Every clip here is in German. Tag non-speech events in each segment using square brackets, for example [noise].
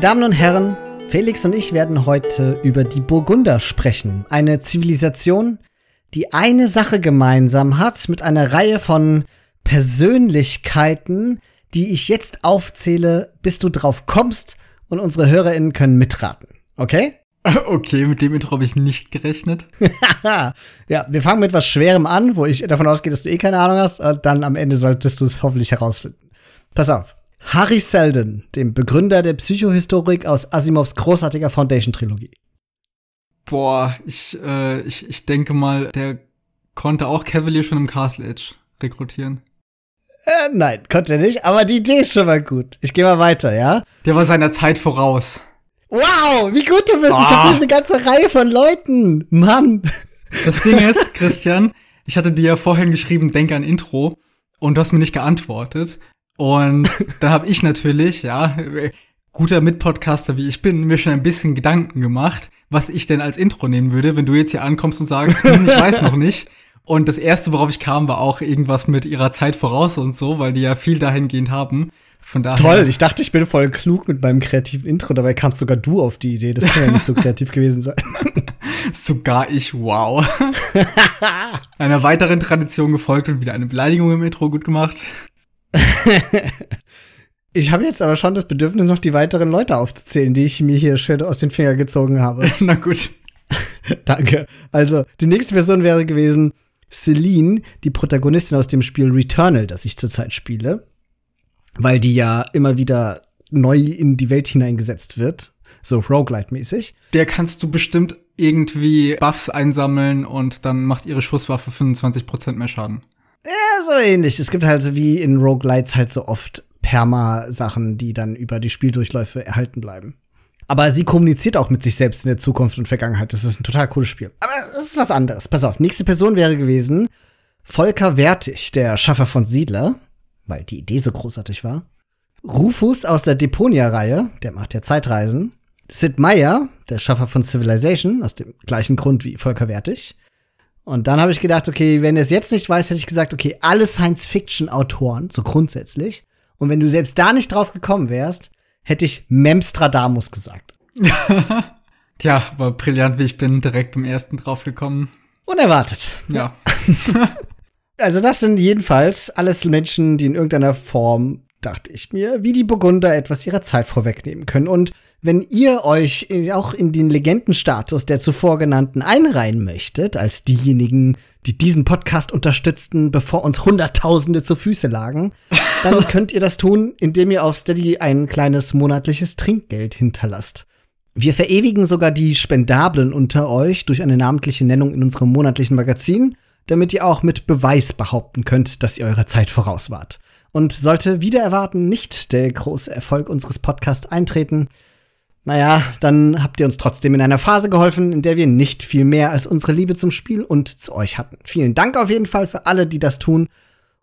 Meine Damen und Herren, Felix und ich werden heute über die Burgunder sprechen. Eine Zivilisation, die eine Sache gemeinsam hat mit einer Reihe von Persönlichkeiten, die ich jetzt aufzähle, bis du drauf kommst und unsere HörerInnen können mitraten. Okay? [laughs] Okay, mit dem Intro habe ich nicht gerechnet. [laughs] ja, wir fangen mit was Schwerem an, wo ich davon ausgehe, dass du eh keine Ahnung hast. Dann am Ende solltest du es hoffentlich herausfinden. Pass auf. Harry Seldon, dem Begründer der Psychohistorik aus Asimovs großartiger Foundation-Trilogie. Boah, ich, äh, ich, ich denke mal, der konnte auch Cavalier schon im Castle Edge rekrutieren. Äh, nein, konnte er nicht, aber die Idee ist schon mal gut. Ich gehe mal weiter, ja? Der war seiner Zeit voraus. Wow, wie gut du bist. Oh. Ich habe hier eine ganze Reihe von Leuten. Mann. Das Ding [laughs] ist, Christian, ich hatte dir ja vorhin geschrieben, denk an Intro. Und du hast mir nicht geantwortet. Und dann habe ich natürlich, ja, guter Mitpodcaster wie ich bin, mir schon ein bisschen Gedanken gemacht, was ich denn als Intro nehmen würde, wenn du jetzt hier ankommst und sagst, hm, ich weiß noch nicht. Und das erste, worauf ich kam, war auch irgendwas mit ihrer Zeit voraus und so, weil die ja viel dahingehend haben. Von daher. Toll, ich dachte, ich bin voll klug mit meinem kreativen Intro, dabei kamst sogar du auf die Idee. Das kann ja nicht so kreativ gewesen sein. [laughs] sogar ich, wow. [laughs] Einer weiteren Tradition gefolgt und wieder eine Beleidigung im Intro gut gemacht. [laughs] ich habe jetzt aber schon das Bedürfnis, noch die weiteren Leute aufzuzählen, die ich mir hier schön aus den Fingern gezogen habe. [laughs] Na gut. [laughs] Danke. Also, die nächste Person wäre gewesen Celine, die Protagonistin aus dem Spiel Returnal, das ich zurzeit spiele weil die ja immer wieder neu in die Welt hineingesetzt wird, so Roguelite-mäßig. Der kannst du bestimmt irgendwie Buffs einsammeln und dann macht ihre Schusswaffe 25% mehr Schaden. Ja, so ähnlich. Es gibt halt so wie in Roguelites halt so oft Perma-Sachen, die dann über die Spieldurchläufe erhalten bleiben. Aber sie kommuniziert auch mit sich selbst in der Zukunft und Vergangenheit. Das ist ein total cooles Spiel. Aber es ist was anderes. Pass auf, nächste Person wäre gewesen Volker Wertig, der Schaffer von Siedler weil die Idee so großartig war. Rufus aus der Deponia-Reihe, der macht ja Zeitreisen. Sid Meier, der Schaffer von Civilization, aus dem gleichen Grund wie Volker Wertig. Und dann habe ich gedacht, okay, wenn er es jetzt nicht weiß, hätte ich gesagt, okay, alle Science-Fiction-Autoren, so grundsätzlich. Und wenn du selbst da nicht drauf gekommen wärst, hätte ich Memstradamus gesagt. [laughs] Tja, aber brillant wie ich bin, direkt beim ersten drauf gekommen. Unerwartet. Ja. [laughs] Also das sind jedenfalls alles Menschen, die in irgendeiner Form, dachte ich mir, wie die Burgunder etwas ihrer Zeit vorwegnehmen können. Und wenn ihr euch auch in den Legendenstatus der zuvor genannten einreihen möchtet, als diejenigen, die diesen Podcast unterstützten, bevor uns Hunderttausende zu Füße lagen, dann [laughs] könnt ihr das tun, indem ihr auf Steady ein kleines monatliches Trinkgeld hinterlasst. Wir verewigen sogar die Spendablen unter euch durch eine namentliche Nennung in unserem monatlichen Magazin damit ihr auch mit Beweis behaupten könnt, dass ihr eurer Zeit voraus wart. Und sollte wieder erwarten nicht der große Erfolg unseres Podcasts eintreten, naja, dann habt ihr uns trotzdem in einer Phase geholfen, in der wir nicht viel mehr als unsere Liebe zum Spiel und zu euch hatten. Vielen Dank auf jeden Fall für alle, die das tun.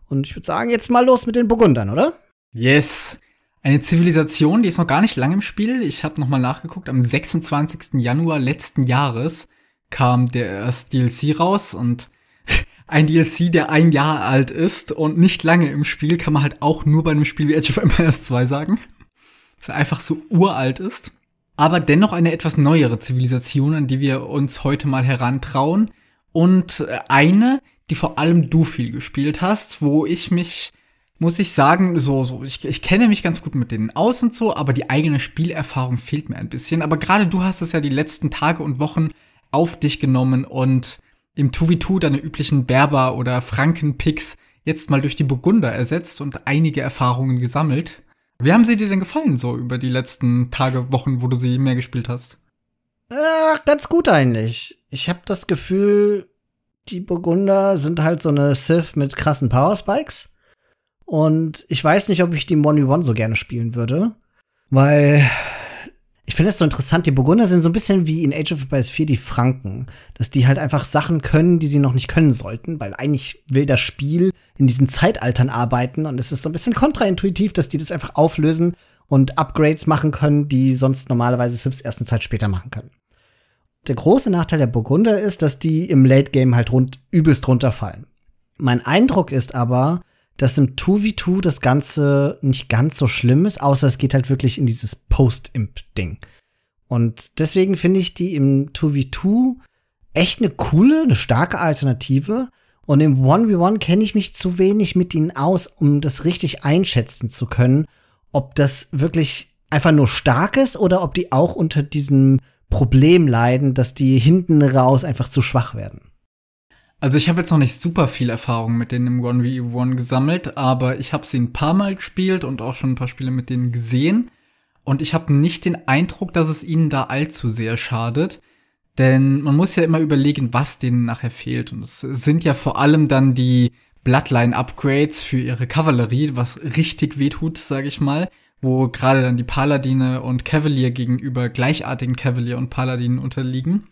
Und ich würde sagen, jetzt mal los mit den Burgundern, oder? Yes. Eine Zivilisation, die ist noch gar nicht lange im Spiel. Ich habe noch mal nachgeguckt. Am 26. Januar letzten Jahres kam der erste DLC raus und [laughs] ein DLC, der ein Jahr alt ist und nicht lange im Spiel, kann man halt auch nur bei einem Spiel wie Age of Empires 2 sagen. Dass er einfach so uralt ist. Aber dennoch eine etwas neuere Zivilisation, an die wir uns heute mal herantrauen. Und eine, die vor allem du viel gespielt hast, wo ich mich, muss ich sagen, so, so, ich, ich kenne mich ganz gut mit denen aus und so, aber die eigene Spielerfahrung fehlt mir ein bisschen. Aber gerade du hast es ja die letzten Tage und Wochen auf dich genommen und im 2v2 deine üblichen Berber- oder Franken-Picks jetzt mal durch die Burgunder ersetzt und einige Erfahrungen gesammelt. Wie haben sie dir denn gefallen so über die letzten Tage, Wochen, wo du sie mehr gespielt hast? Ach, ganz gut eigentlich. Ich habe das Gefühl, die Burgunder sind halt so eine Sith mit krassen Powerspikes. Und ich weiß nicht, ob ich die 1v1 so gerne spielen würde. Weil ich finde es so interessant, die Burgunder sind so ein bisschen wie in Age of Empires 4 die Franken, dass die halt einfach Sachen können, die sie noch nicht können sollten, weil eigentlich will das Spiel in diesen Zeitaltern arbeiten und es ist so ein bisschen kontraintuitiv, dass die das einfach auflösen und Upgrades machen können, die sonst normalerweise Siths erst eine Zeit später machen können. Der große Nachteil der Burgunder ist, dass die im Late Game halt rund, übelst runterfallen. Mein Eindruck ist aber, dass im 2v2 das Ganze nicht ganz so schlimm ist, außer es geht halt wirklich in dieses Post-Imp-Ding. Und deswegen finde ich die im 2v2 echt eine coole, eine starke Alternative. Und im 1v1 kenne ich mich zu wenig mit ihnen aus, um das richtig einschätzen zu können, ob das wirklich einfach nur stark ist oder ob die auch unter diesem Problem leiden, dass die hinten raus einfach zu schwach werden. Also ich habe jetzt noch nicht super viel Erfahrung mit denen im 1v1 gesammelt, aber ich habe sie ein paar Mal gespielt und auch schon ein paar Spiele mit denen gesehen. Und ich habe nicht den Eindruck, dass es ihnen da allzu sehr schadet. Denn man muss ja immer überlegen, was denen nachher fehlt. Und es sind ja vor allem dann die Bloodline-Upgrades für ihre Kavallerie, was richtig wehtut, sage ich mal. Wo gerade dann die Paladine und Cavalier gegenüber gleichartigen Cavalier und Paladinen unterliegen.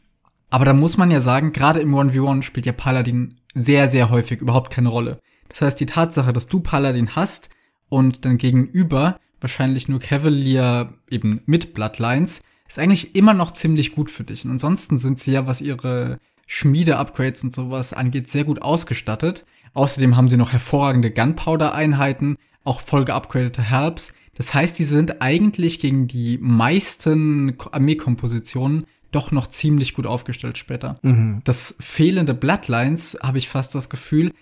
Aber da muss man ja sagen, gerade im 1v1 spielt ja Paladin sehr, sehr häufig überhaupt keine Rolle. Das heißt, die Tatsache, dass du Paladin hast und dann gegenüber wahrscheinlich nur Cavalier eben mit Bloodlines, ist eigentlich immer noch ziemlich gut für dich. Und ansonsten sind sie ja, was ihre Schmiede-Upgrades und sowas angeht, sehr gut ausgestattet. Außerdem haben sie noch hervorragende Gunpowder-Einheiten, auch voll geupgradete Helps. Das heißt, sie sind eigentlich gegen die meisten Armeekompositionen doch noch ziemlich gut aufgestellt später. Mhm. Das fehlende Bloodlines, habe ich fast das Gefühl,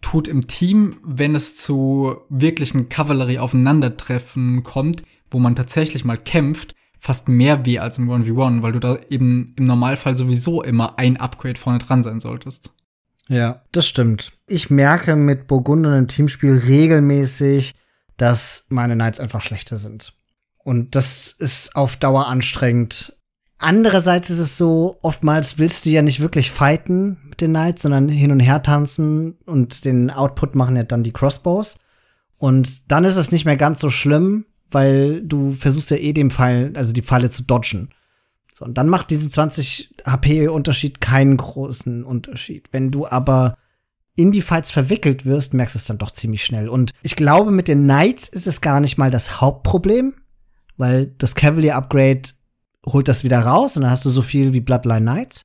tut im Team, wenn es zu wirklichen Kavallerie-Aufeinandertreffen kommt, wo man tatsächlich mal kämpft, fast mehr weh als im 1v1, weil du da eben im Normalfall sowieso immer ein Upgrade vorne dran sein solltest. Ja, das stimmt. Ich merke mit Burgunden im Teamspiel regelmäßig, dass meine Knights einfach schlechter sind. Und das ist auf Dauer anstrengend, Andererseits ist es so, oftmals willst du ja nicht wirklich fighten mit den Knights, sondern hin und her tanzen und den Output machen ja dann die Crossbows. Und dann ist es nicht mehr ganz so schlimm, weil du versuchst ja eh den Pfeil, also die Pfeile zu dodgen. So, und dann macht diese 20 HP Unterschied keinen großen Unterschied. Wenn du aber in die Fights verwickelt wirst, merkst du es dann doch ziemlich schnell. Und ich glaube, mit den Knights ist es gar nicht mal das Hauptproblem, weil das Cavalier Upgrade holt das wieder raus und dann hast du so viel wie Bloodline Knights.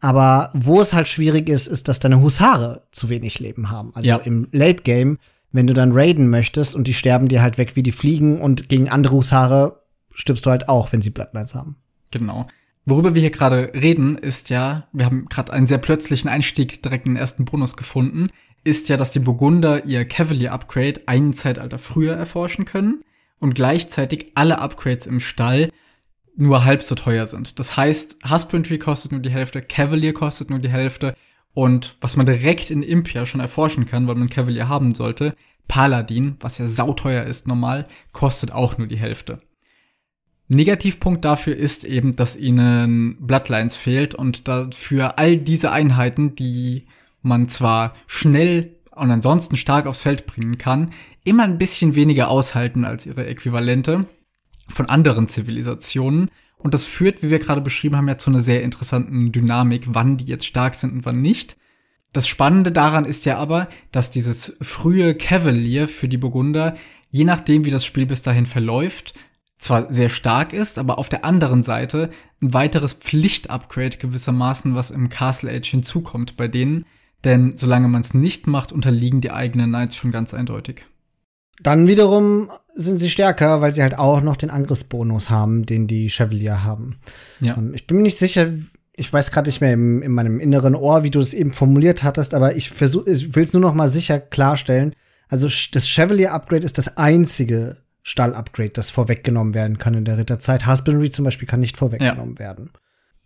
Aber wo es halt schwierig ist, ist, dass deine Husare zu wenig Leben haben. Also ja. im Late Game, wenn du dann raiden möchtest und die sterben dir halt weg wie die Fliegen und gegen andere Husare stirbst du halt auch, wenn sie Bloodlines haben. Genau. Worüber wir hier gerade reden, ist ja, wir haben gerade einen sehr plötzlichen Einstieg direkt in den ersten Bonus gefunden, ist ja, dass die Burgunder ihr Cavalier Upgrade einen Zeitalter früher erforschen können und gleichzeitig alle Upgrades im Stall nur halb so teuer sind. Das heißt, Husbandry kostet nur die Hälfte, Cavalier kostet nur die Hälfte und was man direkt in Impia schon erforschen kann, weil man Cavalier haben sollte, Paladin, was ja sauteuer ist normal, kostet auch nur die Hälfte. Negativpunkt dafür ist eben, dass ihnen Bloodlines fehlt und dafür all diese Einheiten, die man zwar schnell und ansonsten stark aufs Feld bringen kann, immer ein bisschen weniger aushalten als ihre Äquivalente von anderen Zivilisationen. Und das führt, wie wir gerade beschrieben haben, ja zu einer sehr interessanten Dynamik, wann die jetzt stark sind und wann nicht. Das Spannende daran ist ja aber, dass dieses frühe Cavalier für die Burgunder, je nachdem wie das Spiel bis dahin verläuft, zwar sehr stark ist, aber auf der anderen Seite ein weiteres Pflichtupgrade gewissermaßen, was im Castle Age hinzukommt bei denen. Denn solange man es nicht macht, unterliegen die eigenen Knights schon ganz eindeutig. Dann wiederum sind sie stärker, weil sie halt auch noch den Angriffsbonus haben, den die Chevalier haben. Ja. Ähm, ich bin mir nicht sicher, ich weiß gerade nicht mehr im, in meinem inneren Ohr, wie du das eben formuliert hattest, aber ich versuche, ich will es nur noch mal sicher klarstellen. Also das Chevalier Upgrade ist das einzige Stall-Upgrade, das vorweggenommen werden kann in der Ritterzeit. Husbandry zum Beispiel kann nicht vorweggenommen ja. werden.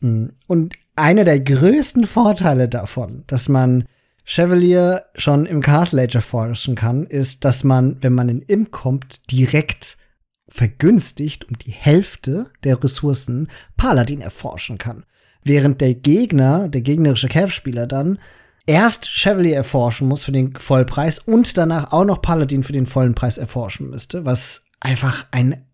Hm. Und einer der größten Vorteile davon, dass man Chevalier schon im Castle Age erforschen kann, ist, dass man, wenn man in Imp kommt, direkt vergünstigt um die Hälfte der Ressourcen Paladin erforschen kann. Während der Gegner, der gegnerische Cav-Spieler dann erst Chevalier erforschen muss für den Vollpreis und danach auch noch Paladin für den vollen Preis erforschen müsste, was einfach ein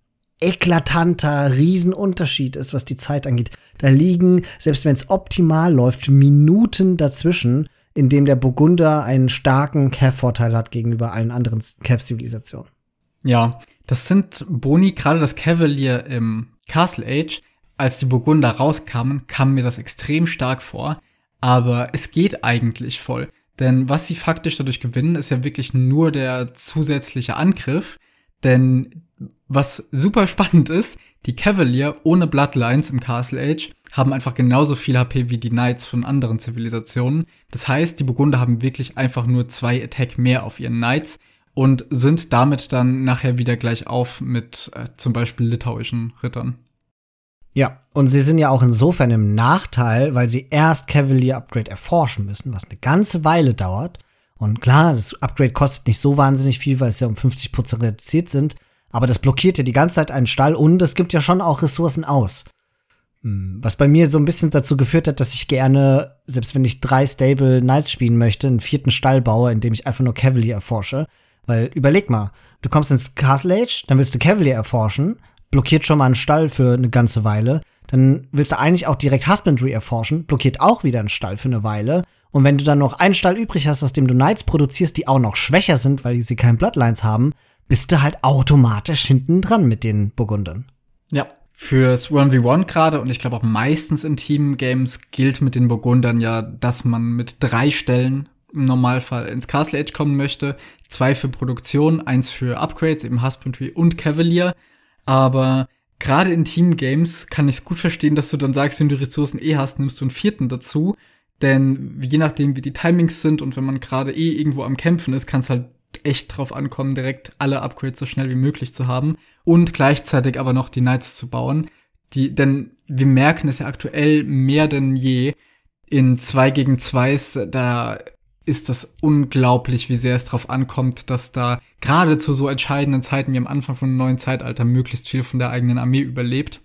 eklatanter Riesenunterschied ist, was die Zeit angeht. Da liegen, selbst wenn es optimal läuft, Minuten dazwischen, in dem der Burgunder einen starken Cav-Vorteil hat gegenüber allen anderen Cav-Zivilisationen. Ja, das sind Boni, gerade das Cavalier im Castle Age, als die Burgunder rauskamen, kam mir das extrem stark vor. Aber es geht eigentlich voll. Denn was sie faktisch dadurch gewinnen, ist ja wirklich nur der zusätzliche Angriff. Denn was super spannend ist, die Cavalier ohne Bloodlines im Castle Age haben einfach genauso viel HP wie die Knights von anderen Zivilisationen. Das heißt, die Burgunder haben wirklich einfach nur zwei Attack mehr auf ihren Knights und sind damit dann nachher wieder gleich auf mit äh, zum Beispiel litauischen Rittern. Ja, und sie sind ja auch insofern im Nachteil, weil sie erst Cavalier Upgrade erforschen müssen, was eine ganze Weile dauert. Und klar, das Upgrade kostet nicht so wahnsinnig viel, weil es ja um 50% reduziert sind. Aber das blockiert ja die ganze Zeit einen Stall und es gibt ja schon auch Ressourcen aus. Hm, was bei mir so ein bisschen dazu geführt hat, dass ich gerne, selbst wenn ich drei Stable Knights spielen möchte, einen vierten Stall baue, in dem ich einfach nur Cavalier erforsche. Weil überleg mal, du kommst ins Castle Age, dann willst du Cavalier erforschen, blockiert schon mal einen Stall für eine ganze Weile. Dann willst du eigentlich auch direkt Husbandry erforschen, blockiert auch wieder einen Stall für eine Weile. Und wenn du dann noch einen Stall übrig hast, aus dem du Knights produzierst, die auch noch schwächer sind, weil sie keinen Bloodlines haben, bist du halt automatisch hinten dran mit den Burgundern. Ja, fürs 1v1 gerade und ich glaube auch meistens in Team-Games gilt mit den Burgundern ja, dass man mit drei Stellen im Normalfall ins Castle Age kommen möchte. Zwei für Produktion, eins für Upgrades, eben Husbandry und Cavalier. Aber gerade in Team-Games kann ich es gut verstehen, dass du dann sagst, wenn du Ressourcen eh hast, nimmst du einen vierten dazu. Denn je nachdem, wie die Timings sind und wenn man gerade eh irgendwo am Kämpfen ist, kann es halt echt drauf ankommen, direkt alle Upgrades so schnell wie möglich zu haben und gleichzeitig aber noch die Knights zu bauen. Die, denn wir merken es ja aktuell mehr denn je in 2 gegen 2 da ist das unglaublich, wie sehr es darauf ankommt, dass da gerade zu so entscheidenden Zeiten wie am Anfang von einem neuen Zeitalter möglichst viel von der eigenen Armee überlebt.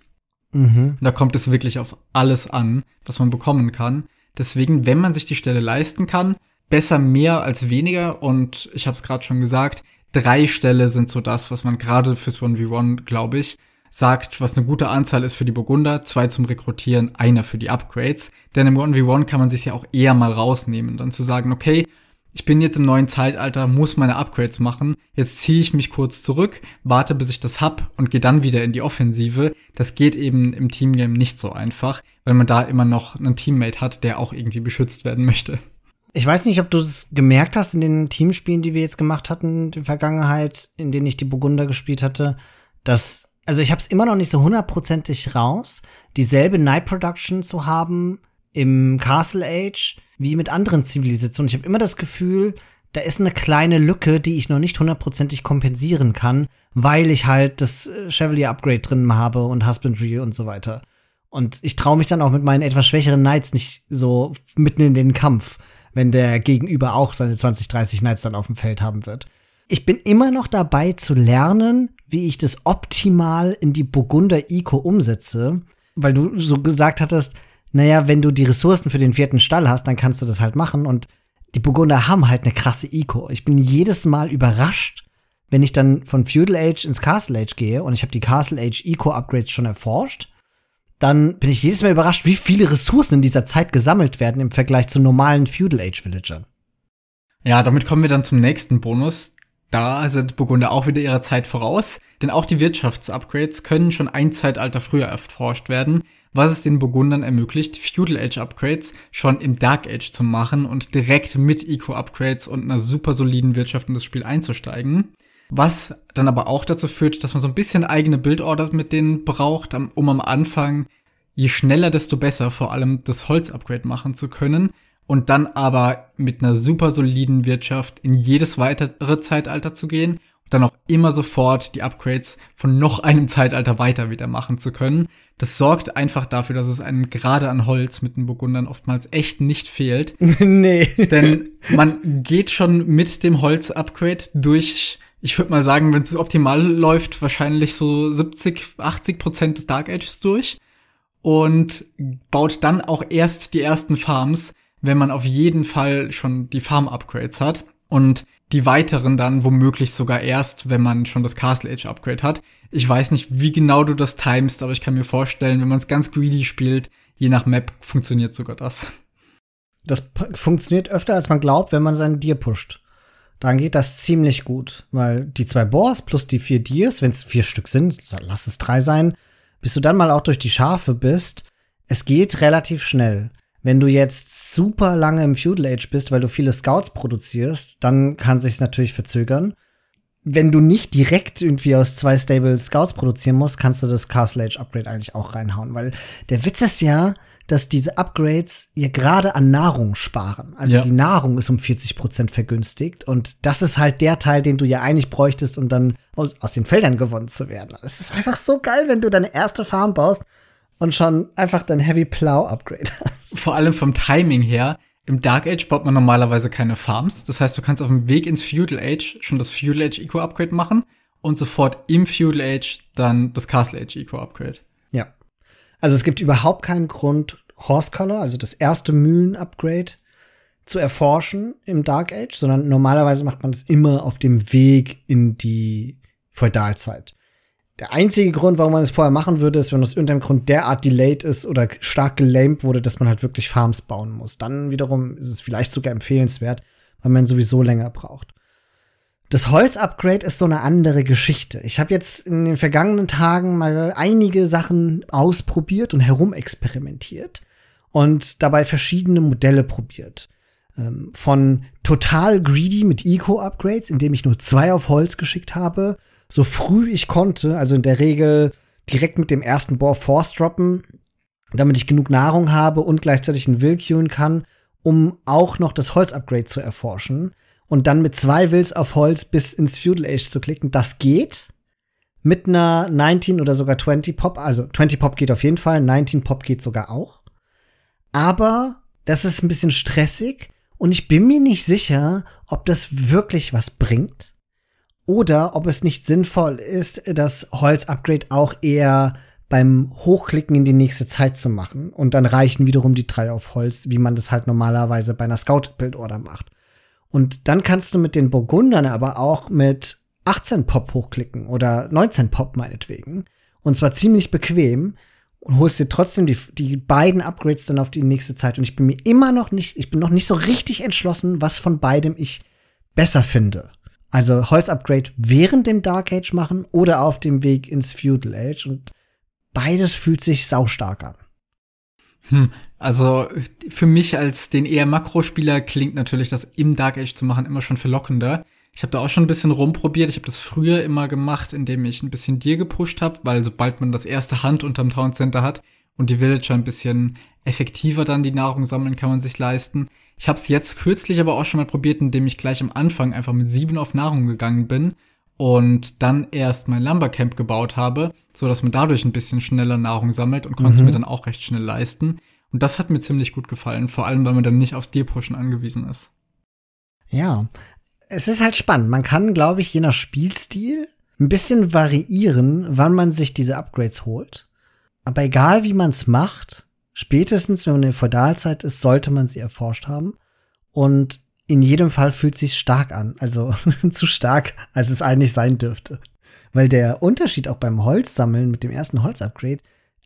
Mhm. Da kommt es wirklich auf alles an, was man bekommen kann. Deswegen, wenn man sich die Stelle leisten kann, besser mehr als weniger. Und ich habe es gerade schon gesagt, drei Ställe sind so das, was man gerade fürs 1v1, glaube ich, sagt, was eine gute Anzahl ist für die Burgunder, zwei zum Rekrutieren, einer für die Upgrades. Denn im 1v1 kann man sich ja auch eher mal rausnehmen, dann zu sagen, okay, ich bin jetzt im neuen Zeitalter, muss meine Upgrades machen, jetzt ziehe ich mich kurz zurück, warte bis ich das hab und gehe dann wieder in die Offensive. Das geht eben im Teamgame nicht so einfach, weil man da immer noch einen Teammate hat, der auch irgendwie beschützt werden möchte. Ich weiß nicht, ob du es gemerkt hast in den Teamspielen, die wir jetzt gemacht hatten in der Vergangenheit, in denen ich die Burgunder gespielt hatte, dass also ich habe es immer noch nicht so hundertprozentig raus, dieselbe Night Production zu haben im Castle Age wie mit anderen Zivilisationen. Ich habe immer das Gefühl, da ist eine kleine Lücke, die ich noch nicht hundertprozentig kompensieren kann, weil ich halt das äh, Chevalier Upgrade drin habe und Husbandry und so weiter. Und ich traue mich dann auch mit meinen etwas schwächeren Knights nicht so mitten in den Kampf, wenn der Gegenüber auch seine 20, 30 Knights dann auf dem Feld haben wird. Ich bin immer noch dabei zu lernen, wie ich das optimal in die Burgunder Eco umsetze, weil du so gesagt hattest, naja, wenn du die Ressourcen für den vierten Stall hast, dann kannst du das halt machen und die Burgunder haben halt eine krasse Eco. Ich bin jedes Mal überrascht, wenn ich dann von Feudal Age ins Castle Age gehe und ich habe die Castle Age Eco Upgrades schon erforscht, dann bin ich jedes Mal überrascht, wie viele Ressourcen in dieser Zeit gesammelt werden im Vergleich zu normalen Feudal Age Villagern. Ja, damit kommen wir dann zum nächsten Bonus, da sind Burgunder auch wieder ihrer Zeit voraus, denn auch die Wirtschaftsupgrades können schon ein Zeitalter früher erforscht werden, was es den Burgundern ermöglicht, Feudal Age Upgrades schon im Dark Age zu machen und direkt mit Eco-Upgrades und einer super soliden Wirtschaft in das Spiel einzusteigen. Was dann aber auch dazu führt, dass man so ein bisschen eigene Bildorders mit denen braucht, um am Anfang je schneller, desto besser vor allem das Holz-Upgrade machen zu können und dann aber mit einer super soliden Wirtschaft in jedes weitere Zeitalter zu gehen und dann auch immer sofort die Upgrades von noch einem Zeitalter weiter wieder machen zu können. Das sorgt einfach dafür, dass es einem gerade an Holz mit den Burgundern oftmals echt nicht fehlt. [laughs] nee. Denn man geht schon mit dem Holz-Upgrade durch ich würde mal sagen, wenn es optimal läuft, wahrscheinlich so 70, 80 Prozent des Dark Ages durch und baut dann auch erst die ersten Farms, wenn man auf jeden Fall schon die Farm-Upgrades hat und die weiteren dann womöglich sogar erst, wenn man schon das Castle Age Upgrade hat. Ich weiß nicht, wie genau du das timest, aber ich kann mir vorstellen, wenn man es ganz greedy spielt, je nach Map funktioniert sogar das. Das funktioniert öfter, als man glaubt, wenn man seinen Deer pusht. Dann geht das ziemlich gut, weil die zwei Boars plus die vier Deers, wenn es vier Stück sind, lass es drei sein, bis du dann mal auch durch die Schafe bist, es geht relativ schnell. Wenn du jetzt super lange im Feudal Age bist, weil du viele Scouts produzierst, dann kann sich's natürlich verzögern. Wenn du nicht direkt irgendwie aus zwei Stable Scouts produzieren musst, kannst du das Castle Age Upgrade eigentlich auch reinhauen, weil der Witz ist ja, dass diese Upgrades ihr gerade an Nahrung sparen. Also ja. die Nahrung ist um 40 Prozent vergünstigt und das ist halt der Teil, den du ja eigentlich bräuchtest, um dann aus, aus den Feldern gewonnen zu werden. Es ist einfach so geil, wenn du deine erste Farm baust und schon einfach dein Heavy Plow Upgrade hast. Vor allem vom Timing her. Im Dark Age baut man normalerweise keine Farms. Das heißt, du kannst auf dem Weg ins Feudal Age schon das Feudal Age Eco Upgrade machen und sofort im Feudal Age dann das Castle Age Eco Upgrade. Also es gibt überhaupt keinen Grund, Horse Color, also das erste Mühlen-Upgrade, zu erforschen im Dark Age, sondern normalerweise macht man das immer auf dem Weg in die Feudalzeit. Der einzige Grund, warum man es vorher machen würde, ist, wenn aus irgendeinem Grund derart delayed ist oder stark gelamed wurde, dass man halt wirklich Farms bauen muss. Dann wiederum ist es vielleicht sogar empfehlenswert, weil man sowieso länger braucht. Das Holz-Upgrade ist so eine andere Geschichte. Ich habe jetzt in den vergangenen Tagen mal einige Sachen ausprobiert und herumexperimentiert und dabei verschiedene Modelle probiert. Ähm, von total greedy mit Eco-Upgrades, indem ich nur zwei auf Holz geschickt habe, so früh ich konnte, also in der Regel direkt mit dem ersten Bohr Force droppen, damit ich genug Nahrung habe und gleichzeitig einen Will kann, um auch noch das Holz-Upgrade zu erforschen und dann mit zwei Wills auf Holz bis ins Feudal Age zu klicken, das geht. Mit einer 19 oder sogar 20 Pop, also 20 Pop geht auf jeden Fall, 19 Pop geht sogar auch. Aber das ist ein bisschen stressig und ich bin mir nicht sicher, ob das wirklich was bringt oder ob es nicht sinnvoll ist, das Holz-Upgrade auch eher beim Hochklicken in die nächste Zeit zu machen. Und dann reichen wiederum die drei auf Holz, wie man das halt normalerweise bei einer Scout-Build-Order macht. Und dann kannst du mit den Burgundern aber auch mit 18 Pop hochklicken oder 19 Pop meinetwegen. Und zwar ziemlich bequem und holst dir trotzdem die, die beiden Upgrades dann auf die nächste Zeit. Und ich bin mir immer noch nicht, ich bin noch nicht so richtig entschlossen, was von beidem ich besser finde. Also Holz-Upgrade während dem Dark Age machen oder auf dem Weg ins Feudal Age. Und beides fühlt sich saustark an. Hm, also für mich als den eher Makrospieler klingt natürlich das im Dark Age zu machen immer schon verlockender. Ich habe da auch schon ein bisschen rumprobiert. Ich habe das früher immer gemacht, indem ich ein bisschen dir gepusht habe, weil sobald man das erste Hand unterm Town Center hat und die Villager ein bisschen effektiver dann die Nahrung sammeln, kann man sich leisten. Ich habe es jetzt kürzlich aber auch schon mal probiert, indem ich gleich am Anfang einfach mit sieben auf Nahrung gegangen bin und dann erst mein Lumbercamp gebaut habe, so dass man dadurch ein bisschen schneller Nahrung sammelt und konnte es mhm. mir dann auch recht schnell leisten. Und das hat mir ziemlich gut gefallen, vor allem weil man dann nicht aufs Deer-Pushen angewiesen ist. Ja, es ist halt spannend. Man kann, glaube ich, je nach Spielstil ein bisschen variieren, wann man sich diese Upgrades holt. Aber egal wie man es macht, spätestens wenn man in der Feudalzeit ist, sollte man sie erforscht haben. Und in jedem Fall fühlt sich stark an. Also [laughs] zu stark, als es eigentlich sein dürfte. Weil der Unterschied auch beim Holzsammeln mit dem ersten Holzupgrade,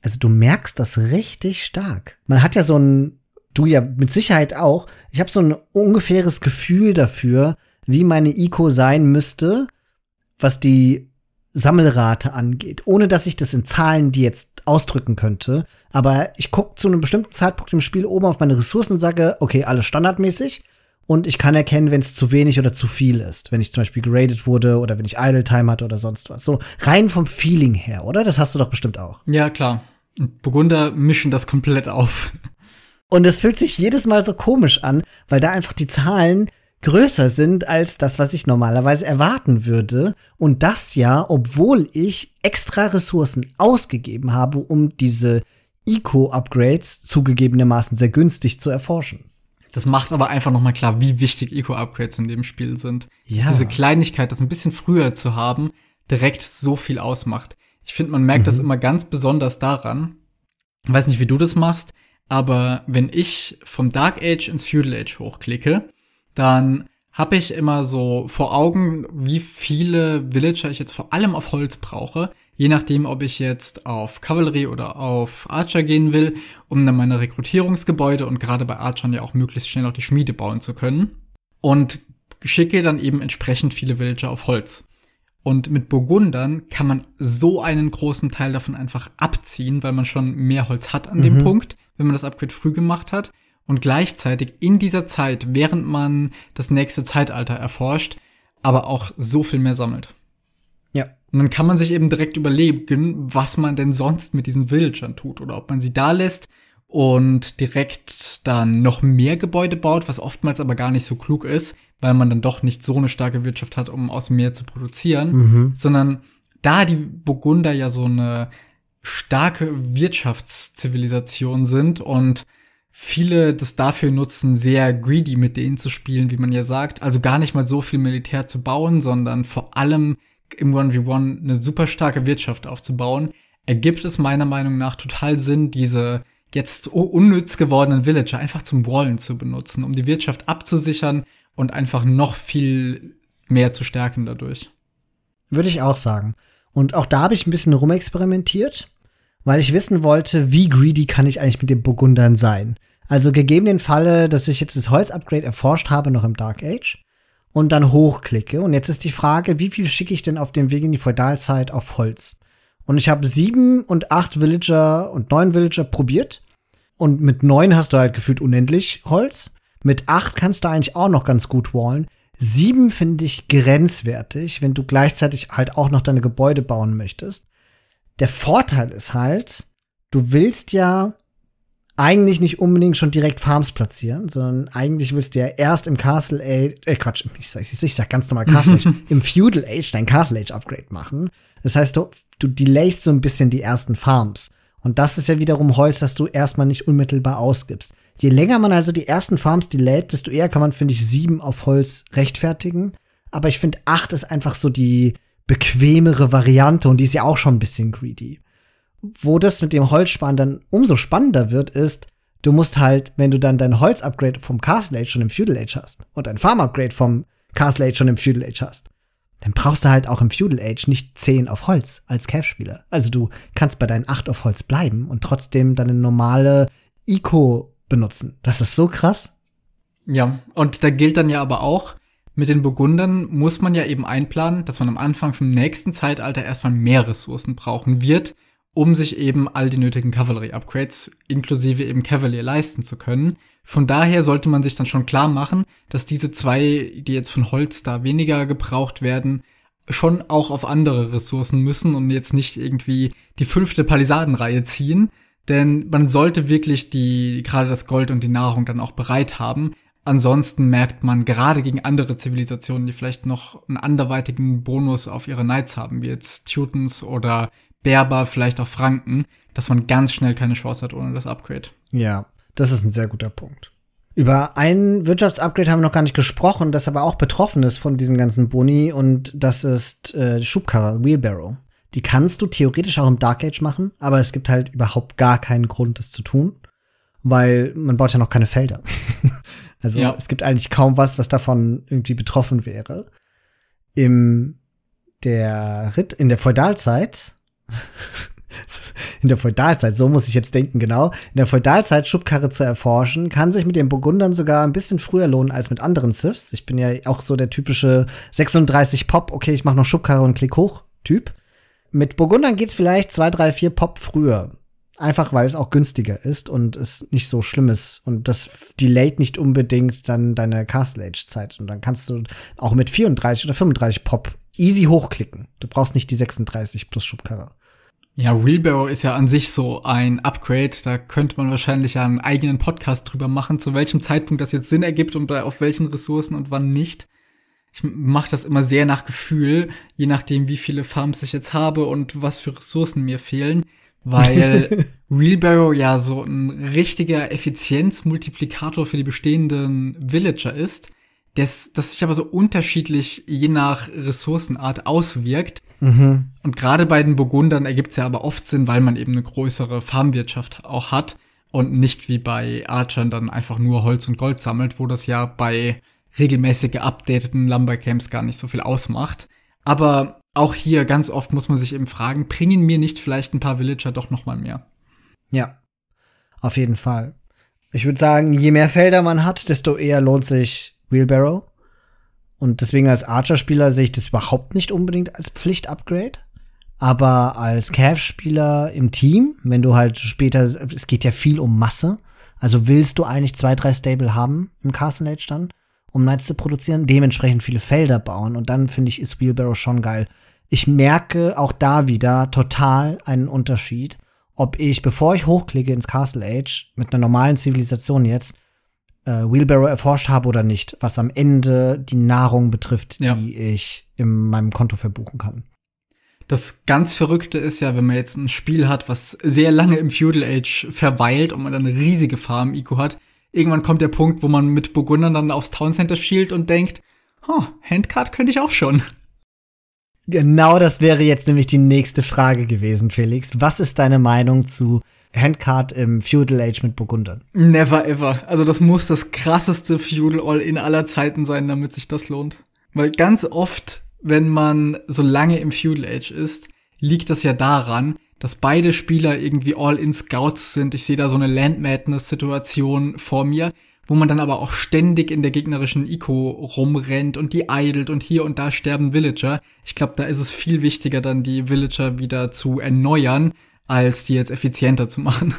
also du merkst das richtig stark. Man hat ja so ein, du ja mit Sicherheit auch, ich habe so ein ungefähres Gefühl dafür, wie meine ICO sein müsste, was die Sammelrate angeht, ohne dass ich das in Zahlen die jetzt ausdrücken könnte. Aber ich gucke zu einem bestimmten Zeitpunkt im Spiel oben auf meine Ressourcen und sage, okay, alles standardmäßig und ich kann erkennen, wenn es zu wenig oder zu viel ist. Wenn ich zum Beispiel geradet wurde oder wenn ich Idle Time hatte oder sonst was. So rein vom Feeling her, oder? Das hast du doch bestimmt auch. Ja, klar. Burgunder mischen das komplett auf. Und es fühlt sich jedes Mal so komisch an, weil da einfach die Zahlen größer sind als das, was ich normalerweise erwarten würde. Und das ja, obwohl ich extra Ressourcen ausgegeben habe, um diese Eco-Upgrades zugegebenermaßen sehr günstig zu erforschen. Das macht aber einfach nochmal klar, wie wichtig Eco-Upgrades in dem Spiel sind. Ja. Diese Kleinigkeit, das ein bisschen früher zu haben, direkt so viel ausmacht. Ich finde, man merkt mhm. das immer ganz besonders daran. Ich weiß nicht, wie du das machst, aber wenn ich vom Dark Age ins Feudal Age hochklicke, dann habe ich immer so vor Augen, wie viele Villager ich jetzt vor allem auf Holz brauche. Je nachdem, ob ich jetzt auf Kavallerie oder auf Archer gehen will, um dann meine Rekrutierungsgebäude und gerade bei Archern ja auch möglichst schnell auch die Schmiede bauen zu können. Und schicke dann eben entsprechend viele Villager auf Holz. Und mit Burgundern kann man so einen großen Teil davon einfach abziehen, weil man schon mehr Holz hat an mhm. dem Punkt, wenn man das Upgrade früh gemacht hat. und gleichzeitig in dieser Zeit, während man das nächste Zeitalter erforscht, aber auch so viel mehr sammelt. Und dann kann man sich eben direkt überlegen, was man denn sonst mit diesen Villagern tut oder ob man sie da lässt und direkt dann noch mehr Gebäude baut, was oftmals aber gar nicht so klug ist, weil man dann doch nicht so eine starke Wirtschaft hat, um aus dem Meer zu produzieren, Mhm. sondern da die Burgunder ja so eine starke Wirtschaftszivilisation sind und viele das dafür nutzen, sehr greedy mit denen zu spielen, wie man ja sagt. Also gar nicht mal so viel Militär zu bauen, sondern vor allem im 1v1 eine super starke Wirtschaft aufzubauen, ergibt es meiner Meinung nach total Sinn, diese jetzt unnütz gewordenen Villager einfach zum Wallen zu benutzen, um die Wirtschaft abzusichern und einfach noch viel mehr zu stärken dadurch. Würde ich auch sagen. Und auch da habe ich ein bisschen rumexperimentiert, weil ich wissen wollte, wie greedy kann ich eigentlich mit den Burgundern sein. Also gegeben den Falle, dass ich jetzt das Holz-Upgrade erforscht habe, noch im Dark Age, und dann hochklicke. Und jetzt ist die Frage, wie viel schicke ich denn auf dem Weg in die Feudalzeit auf Holz? Und ich habe sieben und acht Villager und neun Villager probiert. Und mit neun hast du halt gefühlt unendlich Holz. Mit acht kannst du eigentlich auch noch ganz gut wallen. Sieben finde ich grenzwertig, wenn du gleichzeitig halt auch noch deine Gebäude bauen möchtest. Der Vorteil ist halt, du willst ja eigentlich nicht unbedingt schon direkt Farms platzieren, sondern eigentlich willst du ja erst im Castle Age, äh Quatsch, ich sag, ich sag ganz normal Castle Age, [laughs] im Feudal Age dein Castle Age Upgrade machen. Das heißt, du, du delayst so ein bisschen die ersten Farms. Und das ist ja wiederum Holz, das du erstmal nicht unmittelbar ausgibst. Je länger man also die ersten Farms delayt, desto eher kann man, finde ich, sieben auf Holz rechtfertigen. Aber ich finde, acht ist einfach so die bequemere Variante und die ist ja auch schon ein bisschen greedy. Wo das mit dem Holzsparen dann umso spannender wird, ist, du musst halt, wenn du dann dein Holz-Upgrade vom Castle Age schon im Feudal Age hast und ein Farm-Upgrade vom Castle Age schon im Feudal Age hast, dann brauchst du halt auch im Feudal Age nicht 10 auf Holz als Cav-Spieler. Also du kannst bei deinen 8 auf Holz bleiben und trotzdem deine normale Eco benutzen. Das ist so krass. Ja, und da gilt dann ja aber auch, mit den Burgundern muss man ja eben einplanen, dass man am Anfang vom nächsten Zeitalter erstmal mehr Ressourcen brauchen wird, um sich eben all die nötigen Cavalry-Upgrades inklusive eben Cavalier leisten zu können. Von daher sollte man sich dann schon klar machen, dass diese zwei, die jetzt von Holz da weniger gebraucht werden, schon auch auf andere Ressourcen müssen und jetzt nicht irgendwie die fünfte Palisadenreihe ziehen. Denn man sollte wirklich die, gerade das Gold und die Nahrung dann auch bereit haben. Ansonsten merkt man gerade gegen andere Zivilisationen, die vielleicht noch einen anderweitigen Bonus auf ihre Knights haben, wie jetzt Teutons oder Berber, vielleicht auch Franken, dass man ganz schnell keine Chance hat ohne das Upgrade. Ja, das ist ein sehr guter Punkt. Über ein Wirtschaftsupgrade haben wir noch gar nicht gesprochen, das aber auch betroffen ist von diesen ganzen Boni und das ist äh, Schubkarre, Wheelbarrow. Die kannst du theoretisch auch im Dark Age machen, aber es gibt halt überhaupt gar keinen Grund, das zu tun, weil man baut ja noch keine Felder. [laughs] also ja. es gibt eigentlich kaum was, was davon irgendwie betroffen wäre. Im der Ritt in der Feudalzeit [laughs] in der Feudalzeit, so muss ich jetzt denken, genau. In der Feudalzeit Schubkarre zu erforschen, kann sich mit den Burgundern sogar ein bisschen früher lohnen als mit anderen Siths. Ich bin ja auch so der typische 36 Pop, okay, ich mach noch Schubkarre und klick hoch Typ. Mit Burgundern geht's vielleicht zwei, drei, vier Pop früher. Einfach weil es auch günstiger ist und es nicht so schlimm ist. Und das delayt nicht unbedingt dann deine Castle Age Zeit. Und dann kannst du auch mit 34 oder 35 Pop easy hochklicken. Du brauchst nicht die 36 plus Schubkarre. Ja, Wheelbarrow ist ja an sich so ein Upgrade. Da könnte man wahrscheinlich ja einen eigenen Podcast drüber machen, zu welchem Zeitpunkt das jetzt Sinn ergibt und auf welchen Ressourcen und wann nicht. Ich mache das immer sehr nach Gefühl, je nachdem, wie viele Farms ich jetzt habe und was für Ressourcen mir fehlen, weil [laughs] Wheelbarrow ja so ein richtiger Effizienzmultiplikator für die bestehenden Villager ist, das, das sich aber so unterschiedlich je nach Ressourcenart auswirkt. Mhm. Und gerade bei den Burgundern ergibt es ja aber oft Sinn, weil man eben eine größere Farmwirtschaft auch hat und nicht wie bei Archern dann einfach nur Holz und Gold sammelt, wo das ja bei regelmäßig geupdateten Lumbercamps gar nicht so viel ausmacht. Aber auch hier ganz oft muss man sich eben fragen, bringen mir nicht vielleicht ein paar Villager doch noch mal mehr? Ja, auf jeden Fall. Ich würde sagen, je mehr Felder man hat, desto eher lohnt sich Wheelbarrow. Und deswegen als Archer-Spieler sehe ich das überhaupt nicht unbedingt als Pflicht-Upgrade. Aber als Cav-Spieler im Team, wenn du halt später, es geht ja viel um Masse. Also willst du eigentlich zwei, drei Stable haben im Castle Age dann, um Knights zu produzieren, dementsprechend viele Felder bauen und dann finde ich, ist Wheelbarrow schon geil. Ich merke auch da wieder total einen Unterschied, ob ich, bevor ich hochklicke ins Castle Age, mit einer normalen Zivilisation jetzt, äh, Wheelbarrow erforscht habe oder nicht, was am Ende die Nahrung betrifft, ja. die ich in meinem Konto verbuchen kann. Das ganz Verrückte ist ja, wenn man jetzt ein Spiel hat, was sehr lange im Feudal Age verweilt und man dann eine riesige Farm-Ico hat, irgendwann kommt der Punkt, wo man mit Burgundern dann aufs Town Center schielt und denkt, oh, Handcard könnte ich auch schon. Genau das wäre jetzt nämlich die nächste Frage gewesen, Felix. Was ist deine Meinung zu Handcard im Feudal Age mit Burgundern? Never ever. Also das muss das krasseste Feudal All in aller Zeiten sein, damit sich das lohnt. Weil ganz oft, wenn man so lange im Feudal Age ist, liegt das ja daran, dass beide Spieler irgendwie All-in-Scouts sind. Ich sehe da so eine Land Madness-Situation vor mir, wo man dann aber auch ständig in der gegnerischen Eco rumrennt und die eidelt und hier und da sterben Villager. Ich glaube, da ist es viel wichtiger, dann die Villager wieder zu erneuern, als die jetzt effizienter zu machen.